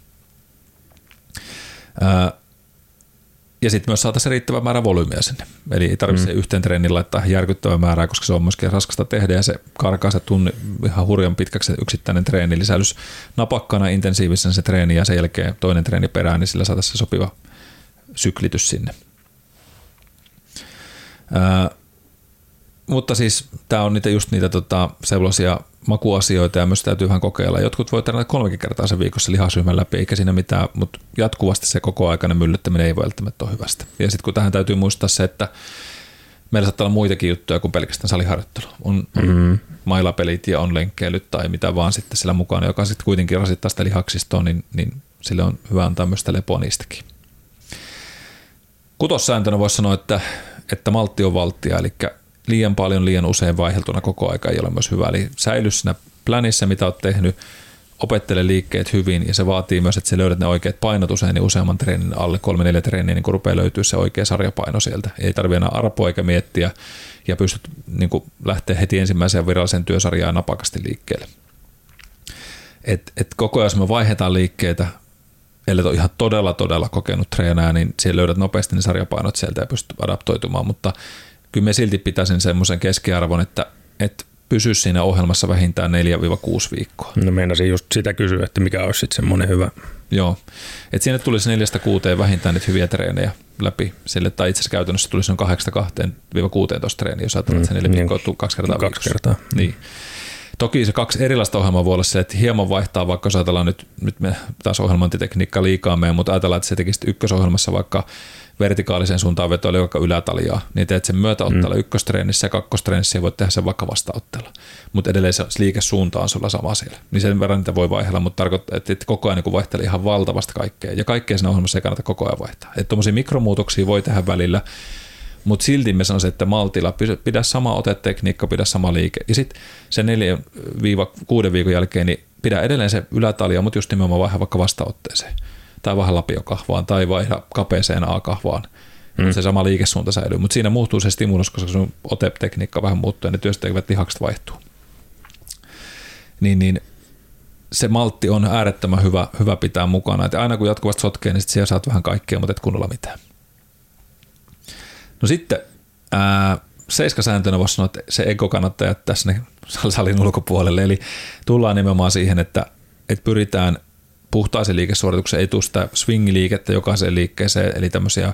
Ja sitten myös saataisiin riittävä määrä volyymiä sinne. Eli ei tarvitse mm. yhteen treeniin laittaa järkyttävää määrää, koska se on myöskin raskasta tehdä ja se karkaa se tunni ihan hurjan pitkäksi yksittäinen treeni. Eli säilys napakkana intensiivisen se treeni ja sen jälkeen toinen treeni perään, niin sillä saataisiin se sopiva syklitys sinne. Mutta siis tämä on niitä just niitä tota, sellaisia makuasioita ja myös täytyy vähän kokeilla. Jotkut voi tehdä kolmekin kertaa sen viikossa lihasryhmän läpi, eikä siinä mitään, mutta jatkuvasti se koko aikainen myllyttäminen ei välttämättä ole hyvästä. Ja sitten kun tähän täytyy muistaa se, että meillä saattaa olla muitakin juttuja kuin pelkästään saliharjoittelu. On, mm-hmm. mailapelit ja on lenkkeilyt tai mitä vaan sitten sillä mukana, joka sitten kuitenkin rasittaa sitä lihaksistoa, niin, niin sille on hyvä antaa myös sitä lepoa niistäkin. Kutossääntönä voisi sanoa, että, että maltti on valttia, eli liian paljon, liian usein vaihdeltuna koko aika ei ole myös hyvä. Eli säily siinä planissa, mitä olet tehnyt, opettele liikkeet hyvin ja se vaatii myös, että sä löydät ne oikeat painot usein niin useamman treenin alle, kolme neljä treeniä, niin kun rupeaa löytyä se oikea sarjapaino sieltä. Ei tarvitse enää arpoa eikä miettiä ja pystyt niin lähteä heti ensimmäiseen viralliseen työsarjaan napakasti liikkeelle. Et, et koko ajan, jos me vaihdetaan liikkeitä, eli on ihan todella, todella kokenut treenaaja, niin siellä löydät nopeasti ne sarjapainot sieltä ja pystyt adaptoitumaan, mutta kyllä me silti pitäisin semmoisen keskiarvon, että, että pysy siinä ohjelmassa vähintään 4-6 viikkoa. No meinasin just sitä kysyä, että mikä olisi sitten semmoinen hyvä. Joo, että sinne tulisi neljästä kuuteen vähintään niitä hyviä treenejä läpi sille, tai itse asiassa käytännössä tulisi noin 8-16 treeniä, jos ajatellaan, että se neljä mm, viikkoa niin, kaksi kertaa kaksi kertaa. Niin. Toki se kaksi erilaista ohjelmaa voi olla se, että hieman vaihtaa, vaikka jos ajatellaan nyt, nyt me taas ohjelmointitekniikka liikaa meidän, mutta ajatellaan, että se tekisi ykkösohjelmassa vaikka vertikaaliseen suuntaan vetoille vaikka ylätaljaa, niin teet sen myötäotteella mm. ykköstreenissä ja kakkostreenissä ja voit tehdä sen vaikka vastaotteella. Mutta edelleen se liikesuunta on sulla sama siellä. Niin sen verran niitä voi vaihdella, mutta tarkoittaa, että koko ajan niin vaihtelee ihan valtavasti kaikkea. Ja kaikkea siinä ohjelmassa ei kannata koko ajan vaihtaa. Että tuommoisia mikromuutoksia voi tehdä välillä, mutta silti me sanoisin, että maltilla pidä sama otetekniikka, pidä sama liike. Ja sitten sen 4-6 viikon jälkeen niin pidä edelleen se ylätalja, mutta just nimenomaan vaiha vaikka vastaotteeseen tai vähän lapiokahvaan tai vaihda kapeeseen A-kahvaan. Mm. Se sama liikesuunta säilyy, mutta siinä muuttuu se stimulus, koska sun otetekniikka vähän muuttuu ja ne työstekevät lihakset vaihtuu. Niin, niin se maltti on äärettömän hyvä, hyvä pitää mukana. Et aina kun jatkuvasti sotkee, niin sit siellä saat vähän kaikkea, mutta et kunnolla mitään. No sitten ää, seiskasääntönä voisi sanoa, että se ego kannattaa jättää sinne salin ulkopuolelle. Eli tullaan nimenomaan siihen, että, että pyritään – puhtaaseen liikesuoritukseen ei tule sitä swing-liikettä jokaiseen liikkeeseen, eli tämmöisiä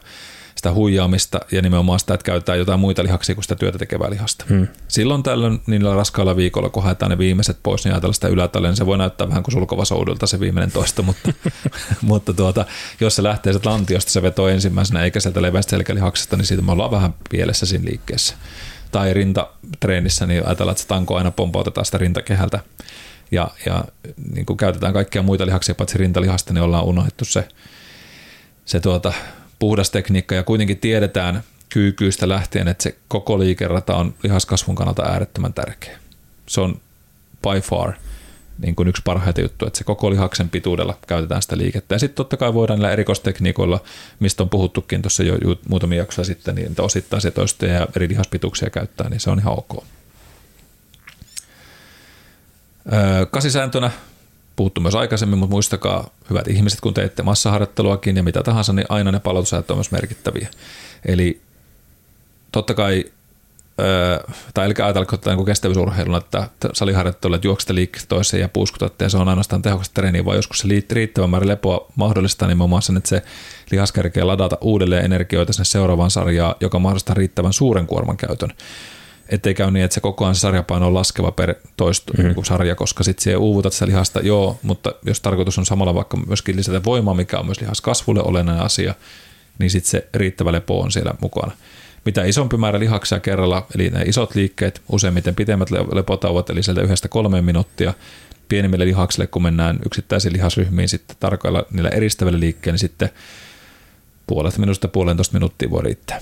sitä huijaamista ja nimenomaan sitä, että käytetään jotain muita lihaksia kuin sitä työtä tekevää lihasta. Hmm. Silloin tällöin niillä raskailla viikolla, kun haetaan ne viimeiset pois, niin ajatellaan sitä ylätalle, niin se voi näyttää vähän kuin sulkovasoudulta se viimeinen toista, mutta, mutta tuota, jos se lähtee sieltä lantiosta, se vetoo ensimmäisenä eikä sieltä leveästä selkälihaksesta, niin siitä me ollaan vähän pielessä siinä liikkeessä. Tai rintatreenissä, niin ajatellaan, että se tanko aina pompautetaan sitä rintakehältä ja, ja niin kuin käytetään kaikkia muita lihaksia paitsi rintalihasta, niin ollaan unohdettu se, se tuota, puhdas tekniikka ja kuitenkin tiedetään kyykyystä lähtien, että se koko liikerata on lihaskasvun kannalta äärettömän tärkeä. Se on by far niin kuin yksi parhaita juttuja, että se koko lihaksen pituudella käytetään sitä liikettä. Ja sitten totta kai voidaan näillä erikoistekniikoilla, mistä on puhuttukin tuossa jo muutamia jaksoja sitten, niin osittaisia toistoja ja eri lihaspituuksia käyttää, niin se on ihan ok. Kasisääntönä puhuttu myös aikaisemmin, mutta muistakaa, hyvät ihmiset, kun teette massaharjoitteluakin ja mitä tahansa, niin aina ne palautusajat on myös merkittäviä. Eli totta kai, tai älkää ajatelko että niin kestävyysurheiluna, että saliharjoittelu, että juoksette liikkeestä toiseen ja puuskutatte ja se on ainoastaan tehokasta treeniä, vaan joskus se riittävän määrä lepoa mahdollistaa nimenomaan sen, että se lihas kerkee ladata uudelleen energioita sinne seuraavaan sarjaan, joka mahdollistaa riittävän suuren kuorman käytön ettei käy niin, että se koko ajan se sarjapaino on laskeva per toistu mm. niin sarja, koska sitten se uuvutat sitä lihasta, joo, mutta jos tarkoitus on samalla vaikka myöskin lisätä voimaa, mikä on myös lihaskasvulle olennainen asia, niin sitten se riittävä lepo on siellä mukana. Mitä isompi määrä lihaksia kerralla, eli ne isot liikkeet, useimmiten pitemmät lepotauot, eli sieltä yhdestä kolmeen minuuttia, pienimmille lihaksille, kun mennään yksittäisiin lihasryhmiin sitten tarkoilla niillä eristävillä liikkeillä, niin sitten puolet minuutista puolentoista minuuttia voi riittää.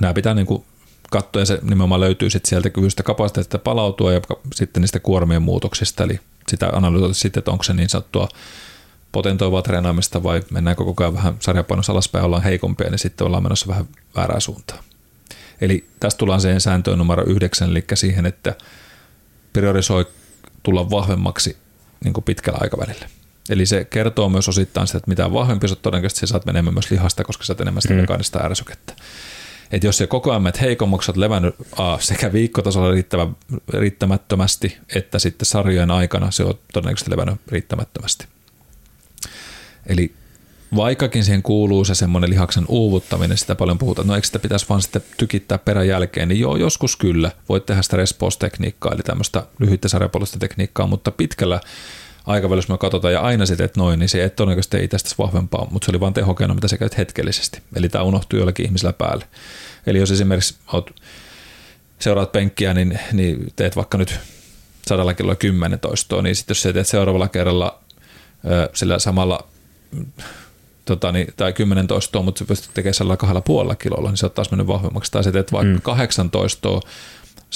Nämä pitää niin kuin katto ja se nimenomaan löytyy sitten sieltä kyvystä kapasiteetista palautua ja sitten niistä kuormien muutoksista, eli sitä analysoida sitten, että onko se niin sanottua potentoivaa treenaamista vai mennäänkö koko ajan vähän sarjapainossa alaspäin, ollaan heikompia, niin sitten ollaan menossa vähän väärää suuntaan. Eli tästä tullaan siihen sääntöön numero yhdeksän, eli siihen, että priorisoi tulla vahvemmaksi niin kuin pitkällä aikavälillä. Eli se kertoo myös osittain sitä, että mitä vahvempi sä todennäköisesti saat menemään myös lihasta, koska sä enemmän sitä mm. mekaanista ärsykettä. Et jos se koko ajan menet heikommaksi, olet levännyt a, sekä viikkotasolla riittävä, riittämättömästi, että sitten sarjojen aikana se on todennäköisesti levännyt riittämättömästi. Eli vaikkakin siihen kuuluu se semmoinen lihaksen uuvuttaminen, sitä paljon puhutaan, no eikö sitä pitäisi vaan sitten tykittää perän jälkeen, niin joo, joskus kyllä, voit tehdä sitä response-tekniikkaa, eli tämmöistä lyhyttä sarjapallosta tekniikkaa, mutta pitkällä aikavälillä, jos me katsotaan ja aina sitten, että noin, niin se et todennäköisesti ei tästä vahvempaa, mutta se oli vain tehokeino, mitä sä käyt hetkellisesti. Eli tämä unohtuu jollakin ihmisellä päälle. Eli jos esimerkiksi oot, seuraat penkkiä, niin, niin teet vaikka nyt sadalla kiloa kymmenen toistoa, niin sitten jos sä teet seuraavalla kerralla sillä samalla tota, niin, tai 10 toistoa, mutta sä pystyt tekemään sellailla kahdella puolella kilolla, niin sä oot taas mennyt vahvemmaksi. Tai sä teet vaikka mm. 18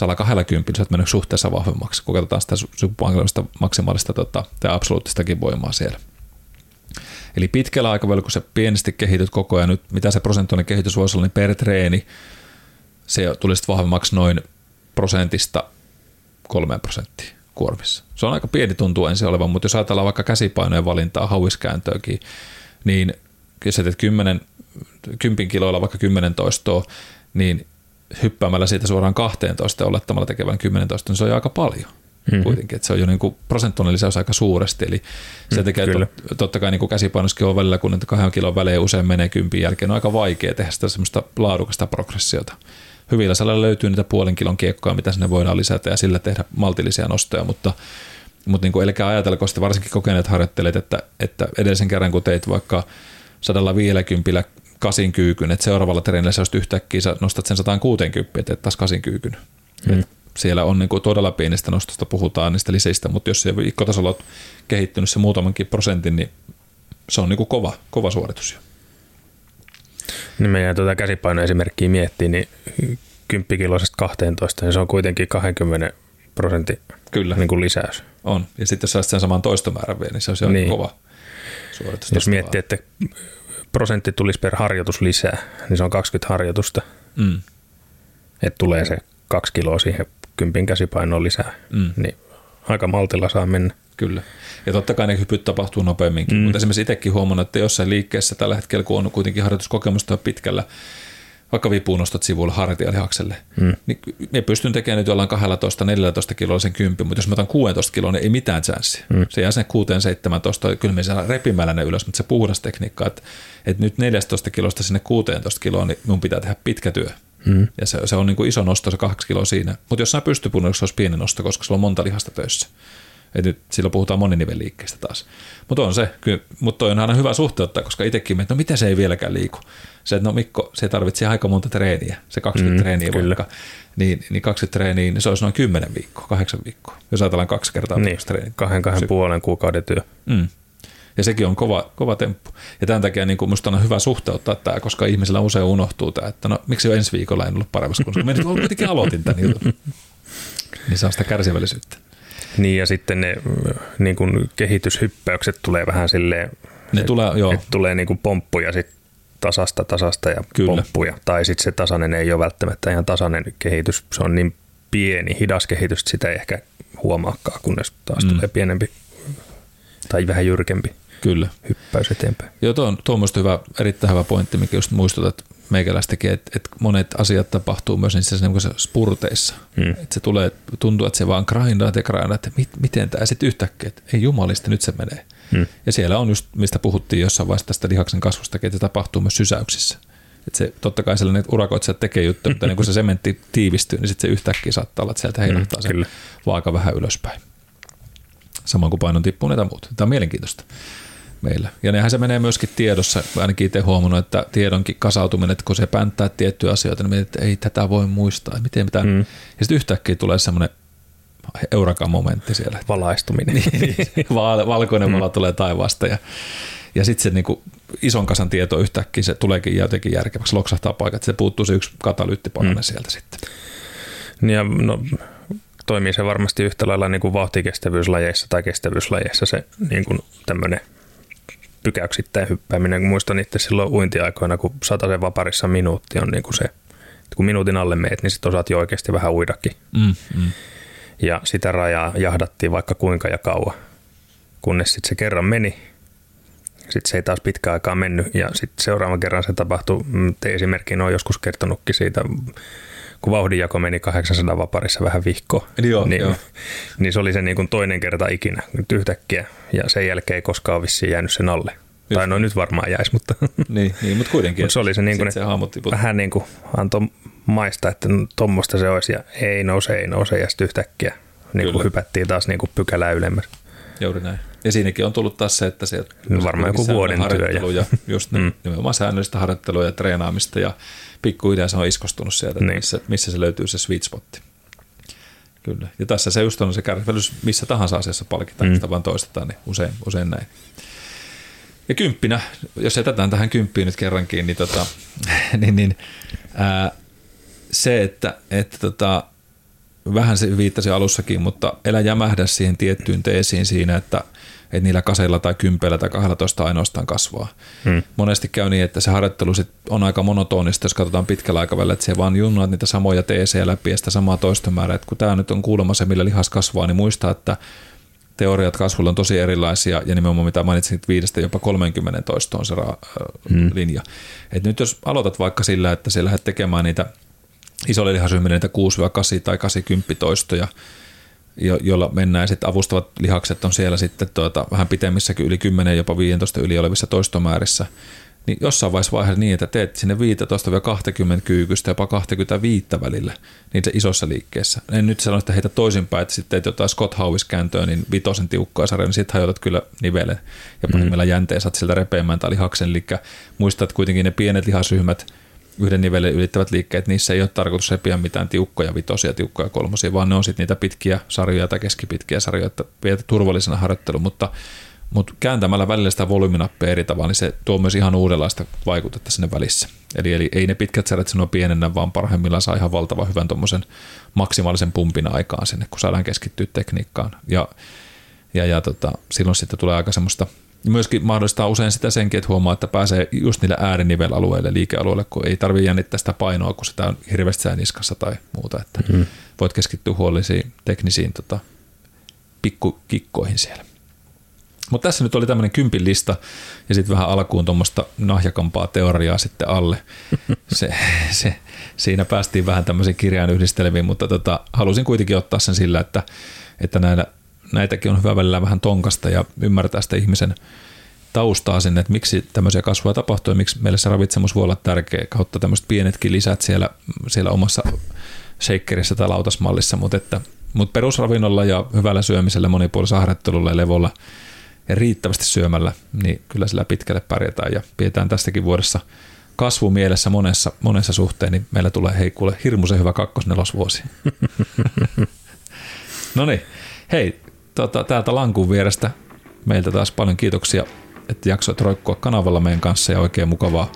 120, sä oot mennyt suhteessa vahvemmaksi, kun katsotaan sitä submankilista maksimaalista tota, tai absoluuttistakin voimaa siellä. Eli pitkällä aikavälillä, kun sä pienesti kehityt koko ajan, nyt mitä se prosentuaalinen kehitys voisi olla, niin per treeni se tulisi vahvemmaksi noin prosentista kolmeen prosenttiin kuormissa. Se on aika pieni tuntuu ensin olevan, mutta jos ajatellaan vaikka käsipainojen valintaa, hauiskääntöäkin, niin jos sä teet 10, 10 kiloilla vaikka 10 toistoa, niin hyppäämällä siitä suoraan 12 ja olettamalla tekevän 10 toistoa, niin se on jo aika paljon mm-hmm. kuitenkin. Että se on jo niin kuin prosentuaalinen lisäys aika suuresti. Eli se mm, tekee mm, tot, totta kai niin kuin käsipainoskin on välillä, kun kahden kilon välein usein menee kympin jälkeen, on aika vaikea tehdä sitä semmoista laadukasta progressiota. Hyvillä salilla löytyy niitä puolen kilon kiekkoa, mitä sinne voidaan lisätä ja sillä tehdä maltillisia nostoja, mutta mutta niin kuin, eli ajatelko sitten varsinkin kokeneet harjoittelijat, että, että edellisen kerran kun teit vaikka 150 kasin kyykyn, että seuraavalla treenillä sä yhtäkkiä sä nostat sen 160, että taas kasin kyykyn. Mm. siellä on niin kuin todella pienestä nostosta puhutaan niistä liseistä, mutta jos se viikkotasolla on kehittynyt se muutamankin prosentin, niin se on niin kuin kova, kova suoritus jo. Niin meidän tuota käsipainoesimerkkiä miettii, niin 10 kiloisesta 12, niin se on kuitenkin 20 prosentin Kyllä. Niin kuin lisäys. On. Ja sitten jos saisit sen saman toistomäärän vielä, niin se on niin. kova suoritus. Jos miettii, että prosentti tulisi per harjoitus lisää, niin se on 20 harjoitusta. Mm. Että tulee se kaksi kiloa siihen kympin käsipainoon lisää, mm. niin aika maltilla saa mennä. Kyllä. Ja totta kai ne hypyt tapahtuu nopeamminkin, mm. mutta esimerkiksi itsekin huomannut, että jossain liikkeessä tällä hetkellä, kun on kuitenkin harjoituskokemusta pitkällä, vaikka vipuunostot sivuilla hartialihakselle, mm. niin me pystyn tekemään nyt jollain 12-14 kiloa sen kympin, mutta jos mä otan 16 kiloa, niin ei mitään chanssiä. Mm. Se jää sen 6-17, kyllä me saadaan repimällä ne ylös, mutta se puhdas tekniikka, että, että nyt 14 kilosta sinne 16 kiloa, niin mun pitää tehdä pitkä työ. Mm. Ja se, se on niin kuin iso nosto, se kaksi kiloa siinä. Mutta jossain pystypunnossa olisi pieni nosto, koska sulla on monta lihasta töissä. Et nyt silloin puhutaan moninivelliikkeestä taas. Mutta on se, kyllä, mutta toi on aina hyvä suhteuttaa, koska itsekin että no miten se ei vieläkään liiku. Se, että no Mikko, se tarvitsee aika monta treeniä, se 20 mm, treeniä kyllä. vaikka, niin, niin 20 treeniä, niin se olisi noin 10 viikkoa, 8 viikkoa, jos ajatellaan kaksi kertaa niin, treeniä. kahden, kahden puolen kuukauden työ. Mm. Ja sekin on kova, kova temppu. Ja tämän takia niin minusta on hyvä suhteuttaa tämä, koska ihmisillä usein unohtuu tämä, että no miksi jo ensi viikolla en ollut paremmassa kunnossa. Mä kuitenkin aloitin tämän jutun. Niin saa sitä kärsivällisyyttä. Niin ja sitten ne niin kuin kehityshyppäykset tulee vähän silleen, ne tulee, joo. Että tulee niin kuin pomppuja sit tasasta tasasta ja Kyllä. pomppuja. Tai sitten se tasainen ei ole välttämättä ihan tasainen kehitys. Se on niin pieni, hidas kehitys, että sitä ei ehkä huomaakaan, kunnes taas mm. tulee pienempi tai vähän jyrkempi Kyllä. hyppäys eteenpäin. Joo, tuo on, tuo on hyvä, erittäin hyvä pointti, mikä just muistutat meikäläistäkin, että, että monet asiat tapahtuu myös niissä niin spurteissa. Hmm. Että se tulee, tuntuu, että se vaan grindaat ja grindaat, että mit, miten tämä sitten yhtäkkiä, että ei jumalista, nyt se menee. Hmm. Ja siellä on just, mistä puhuttiin jossain vaiheessa tästä lihaksen kasvustakin, että se tapahtuu myös sysäyksissä. Että se, totta kai sellainen urakoitsijat tekee juttu, mutta niin kun se sementti tiivistyy, niin sitten se yhtäkkiä saattaa olla, että sieltä heilahtaa hmm, se vaaka vähän ylöspäin. Samoin kuin painon tippuu näitä muuta. Tämä on mielenkiintoista meillä. Ja nehän se menee myöskin tiedossa, ainakin itse huomannut, että tiedonkin kasautuminen, että kun se pänttää tiettyjä asioita, niin että ei tätä voi muistaa, miten mitään. Mm. Ja sitten yhtäkkiä tulee semmoinen eurakan momentti siellä. Valaistuminen. Niin, val, valkoinen valo mm. tulee taivaasta ja, ja sitten se niinku ison kasan tieto yhtäkkiä se tuleekin jotenkin järkeväksi, loksahtaa paikat, se puuttuu se yksi katalyyttipalanen mm. sieltä sitten. Ja no, toimii se varmasti yhtä lailla niin kuin vauhtikestävyyslajeissa tai kestävyyslajeissa se niin kuin tämmöinen pykäyksittäin hyppääminen. Kun muistan itse silloin uintiaikoina, kun sen vaparissa minuutti on niin kuin se, kun minuutin alle meet, niin sitten osaat jo oikeasti vähän uidakin. Mm, mm. Ja sitä rajaa jahdattiin vaikka kuinka ja kauan, kunnes sitten se kerran meni. Sitten se ei taas pitkä aikaa mennyt ja sitten seuraavan kerran se tapahtui. Mm, te esimerkkiin on joskus kertonutkin siitä kun vauhdinjako meni 800 vaparissa vähän vihko, joo, niin, joo. niin se oli se niin kuin toinen kerta ikinä nyt yhtäkkiä, ja sen jälkeen ei koskaan vissiin jäänyt sen alle. Just. Tai no nyt varmaan jäisi, mutta, niin, niin, mutta kuitenkin. mutta se oli se, niin kuin, se vähän niin kuin antoi maista, että tuommoista se olisi, ja ei nouse, ei nouse, ja sitten yhtäkkiä niin kuin hypättiin taas niin kuin pykälää ylemmäs. Juuri näin. Ja siinäkin on tullut taas se, että se no varmaan joku vuoden työ. Ja, just mm. nimenomaan säännöllistä harjoittelua ja treenaamista ja pikkuhiljaa se on iskostunut sieltä, niin. missä, missä se löytyy se sweet spotti. Kyllä. Ja tässä se just on se kärsivällisyys missä tahansa asiassa palkitaan, mm. sitä vaan toistetaan, niin usein, usein näin. Ja kymppinä, jos jätetään tähän kymppiin nyt kerrankin, niin, tota, niin, niin ää, se, että, että tota, vähän se viittasi alussakin, mutta elä jämähdä siihen tiettyyn teesiin siinä, että – että niillä kaseilla tai kympeillä tai 12 ainoastaan kasvaa. Hmm. Monesti käy niin, että se harjoittelu sit on aika monotonista, jos katsotaan pitkällä aikavälillä, että se vaan junnaat niitä samoja teesejä läpi ja sitä samaa toistomäärää. Että kun tämä nyt on kuulemma se, millä lihas kasvaa, niin muista, että teoriat kasvulla on tosi erilaisia ja nimenomaan mitä mainitsin, viidestä jopa 30 toistoon se ra- hmm. linja. Et nyt jos aloitat vaikka sillä, että sä lähdet tekemään niitä isolle lihasryhmille niitä 6-8 tai 80 toistoja, jo, jolla mennään. Sitten avustavat lihakset on siellä sitten tuota, vähän pitemmissäkin yli 10, jopa 15 yli olevissa toistomäärissä. Niin jossain vaiheessa vaiheessa niin, että teet sinne 15-20 kyykystä, jopa 25 välillä, niin se isossa liikkeessä. En nyt sano, että heitä toisinpäin, että sitten teet jotain Scott Howis-kääntöä, niin vitosen tiukkaa sarja, niin sitten hajotat kyllä nivelen ja pahimmilla mm. jänteen saat sieltä repeämään tai lihaksen. Eli muistat kuitenkin ne pienet lihasryhmät – yhden nivelen ylittävät liikkeet, niissä ei ole tarkoitus repiä mitään tiukkoja vitosia, tiukkoja kolmosia, vaan ne on sitten niitä pitkiä sarjoja tai keskipitkiä sarjoja, että viet turvallisena harjoittelu, mutta, mutta kääntämällä välillä sitä volyyminappia eri tavalla, niin se tuo myös ihan uudenlaista vaikutetta sinne välissä. Eli, eli ei ne pitkät sarjat sinua pienennä, vaan parhaimmillaan saa ihan valtavan hyvän tuommoisen maksimaalisen pumpin aikaan sinne, kun saadaan keskittyä tekniikkaan. Ja, ja, ja tota, silloin sitten tulee aika semmoista – myöskin mahdollistaa usein sitä senkin, että huomaa, että pääsee just niille äärinivelalueille, liikealueille, kun ei tarvitse jännittää sitä painoa, kun sitä on hirveästi niskassa tai muuta, että mm. voit keskittyä huolellisiin teknisiin tota, pikkukikkoihin siellä. Mutta tässä nyt oli tämmöinen kympin lista ja sitten vähän alkuun tuommoista nahjakampaa teoriaa sitten alle. Se, se, siinä päästiin vähän tämmöisiin kirjaan yhdistelemiin, mutta tota, halusin kuitenkin ottaa sen sillä, että, että näillä näitäkin on hyvä välillä vähän tonkasta ja ymmärtää sitä ihmisen taustaa sinne, että miksi tämmöisiä kasvua tapahtuu ja miksi meille se ravitsemus voi olla tärkeä kautta tämmöiset pienetkin lisät siellä, siellä omassa shakerissä tai lautasmallissa, mutta, että, mutta perusravinnolla ja hyvällä syömisellä, monipuolisella harjoittelulla ja levolla ja riittävästi syömällä, niin kyllä sillä pitkälle pärjätään ja pidetään tästäkin vuodessa kasvu mielessä monessa, monessa suhteen, niin meillä tulee hei kuule hirmuisen hyvä kakkosnelosvuosi. no niin, hei, tota, täältä lankun vierestä meiltä taas paljon kiitoksia, että jaksoit roikkua kanavalla meidän kanssa ja oikein mukavaa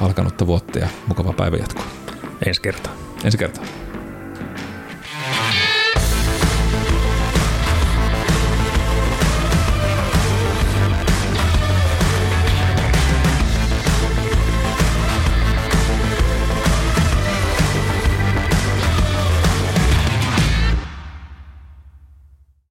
alkanutta vuotta ja mukavaa päivänjatkoa. Ensi kertaa. Ensi kertaa.